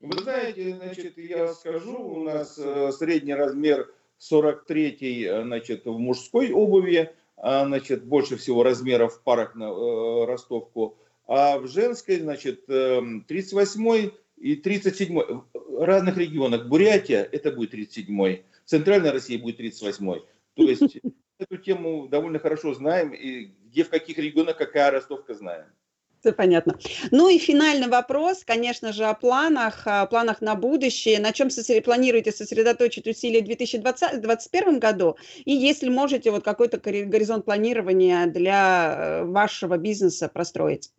Вы знаете, значит, я скажу, у нас средний размер 43 значит, в мужской обуви, а, значит, больше всего размеров в парах на э, ростовку, а в женской, значит, 38 эм, и 37 в разных регионах. Бурятия это будет 37 Центральная Россия будет 38 То есть эту тему довольно хорошо знаем, и где в каких регионах какая ростовка знаем. Все понятно. Ну и финальный вопрос, конечно же, о планах, о планах на будущее. На чем сосред... планируете сосредоточить усилия в 2021 году? И если можете, вот какой-то горизонт планирования для э, вашего бизнеса простроить?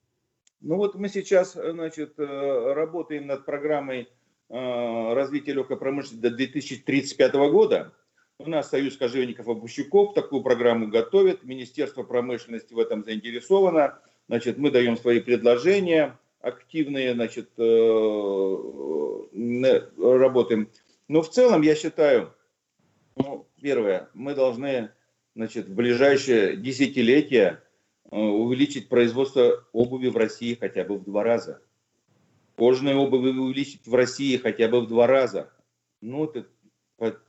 Ну вот мы сейчас, значит, э, работаем над программой э, развития легкой промышленности до 2035 года. У нас Союз кожевенников-обущиков такую программу готовит, Министерство промышленности в этом заинтересовано. Значит, мы даем свои предложения активные, значит, работаем. Но в целом я считаю, ну, первое, мы должны значит, в ближайшее десятилетие э, увеличить производство обуви в России хотя бы в два раза. Кожаной обуви увеличить в России хотя бы в два раза. Ну, это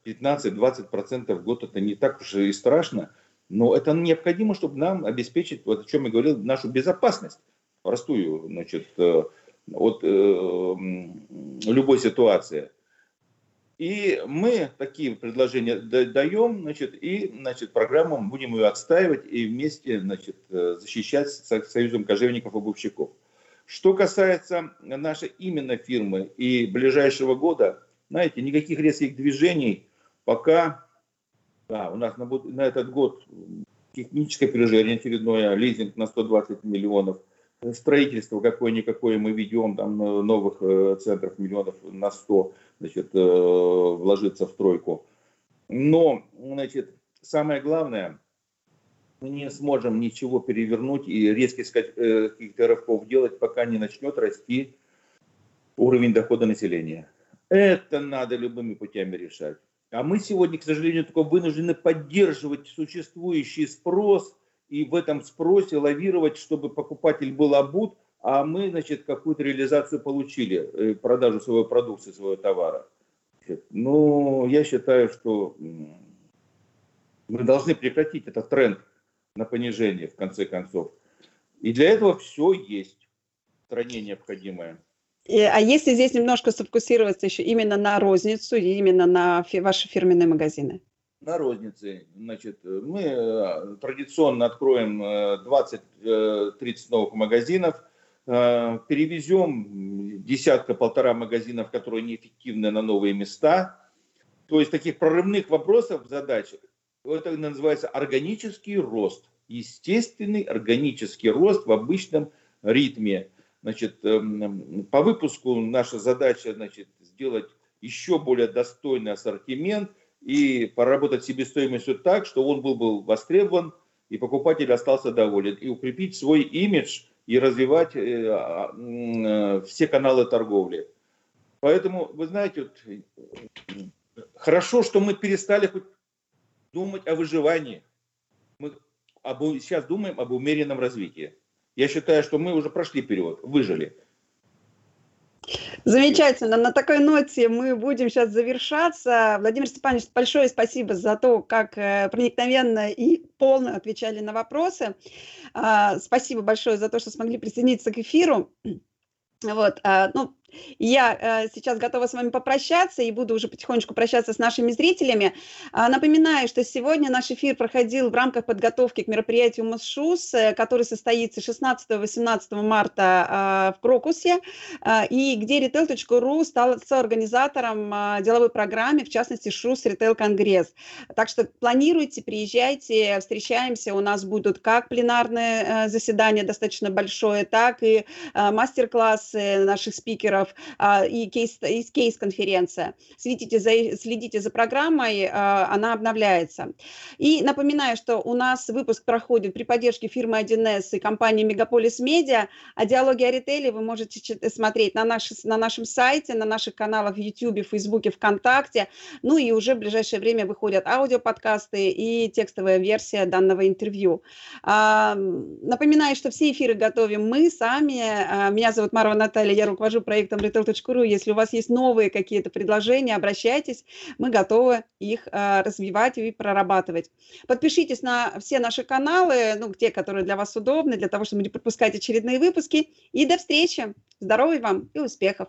15-20% в год, это не так уж и страшно. Но это необходимо, чтобы нам обеспечить, вот о чем я говорил, нашу безопасность простую, значит, э, от э, любой ситуации. И мы такие предложения даем, значит, и, значит, программу будем ее отстаивать и вместе, значит, э, защищать с Союзом кожевников и обувщиков. Что касается нашей именно фирмы и ближайшего года, знаете, никаких резких движений пока, да, у нас на, на этот год техническое пережирение очередное, лизинг на 120 миллионов – строительство какое-никакое мы ведем, там э, новых э, центров миллионов на 100, значит, э, вложиться в стройку. Но, значит, самое главное, мы не сможем ничего перевернуть и резких каких-то рывков делать, пока не начнет расти уровень дохода населения. Это надо любыми путями решать. А мы сегодня, к сожалению, только вынуждены поддерживать существующий спрос – и в этом спросе лавировать, чтобы покупатель был обут, а мы, значит, какую-то реализацию получили, э, продажу своей продукции, своего товара. Ну, я считаю, что мы должны прекратить этот тренд на понижение, в конце концов. И для этого все есть в стране необходимое. А если здесь немножко сфокусироваться еще именно на розницу, именно на ваши фирменные магазины? на рознице. Значит, мы э, традиционно откроем 20-30 э, новых магазинов, э, перевезем десятка-полтора магазинов, которые неэффективны на новые места. То есть таких прорывных вопросов, задач, это называется органический рост. Естественный органический рост в обычном ритме. Значит, эм, по выпуску наша задача значит, сделать еще более достойный ассортимент – и поработать себестоимостью так, что он был бы востребован, и покупатель остался доволен, и укрепить свой имидж и развивать э, а, э, все каналы торговли. Поэтому, вы знаете, вот, хорошо, что мы перестали хоть думать о выживании. Мы сейчас думаем об умеренном развитии. Я считаю, что мы уже прошли период, выжили. Замечательно. На такой ноте мы будем сейчас завершаться. Владимир Степанович, большое спасибо за то, как э, проникновенно и полно отвечали на вопросы. А, спасибо большое за то, что смогли присоединиться к эфиру. Вот, а, ну, я э, сейчас готова с вами попрощаться и буду уже потихонечку прощаться с нашими зрителями. А, напоминаю, что сегодня наш эфир проходил в рамках подготовки к мероприятию МОСШУС, э, который состоится 16-18 марта а, в Крокусе, а, и где retail.ru стал организатором а, деловой программы, в частности ШУС Retail Конгресс. Так что планируйте, приезжайте, встречаемся. У нас будут как пленарные э, заседания достаточно большое, так и мастер-классы наших спикеров, спикеров а, и кейс, и кейс-конференция. Следите за, следите за программой, а, она обновляется. И напоминаю, что у нас выпуск проходит при поддержке фирмы 1С и компании Мегаполис Медиа, а диалоги о ритейле вы можете смотреть на, наш, на нашем сайте, на наших каналах в YouTube, Фейсбуке, ВКонтакте. Ну и уже в ближайшее время выходят аудиоподкасты и текстовая версия данного интервью. А, напоминаю, что все эфиры готовим мы сами. Меня зовут Марва Наталья, я руковожу проектом проектом retail.ru. Если у вас есть новые какие-то предложения, обращайтесь, мы готовы их а, развивать и прорабатывать. Подпишитесь на все наши каналы, ну, те, которые для вас удобны, для того, чтобы не пропускать очередные выпуски. И до встречи. Здоровья вам и успехов!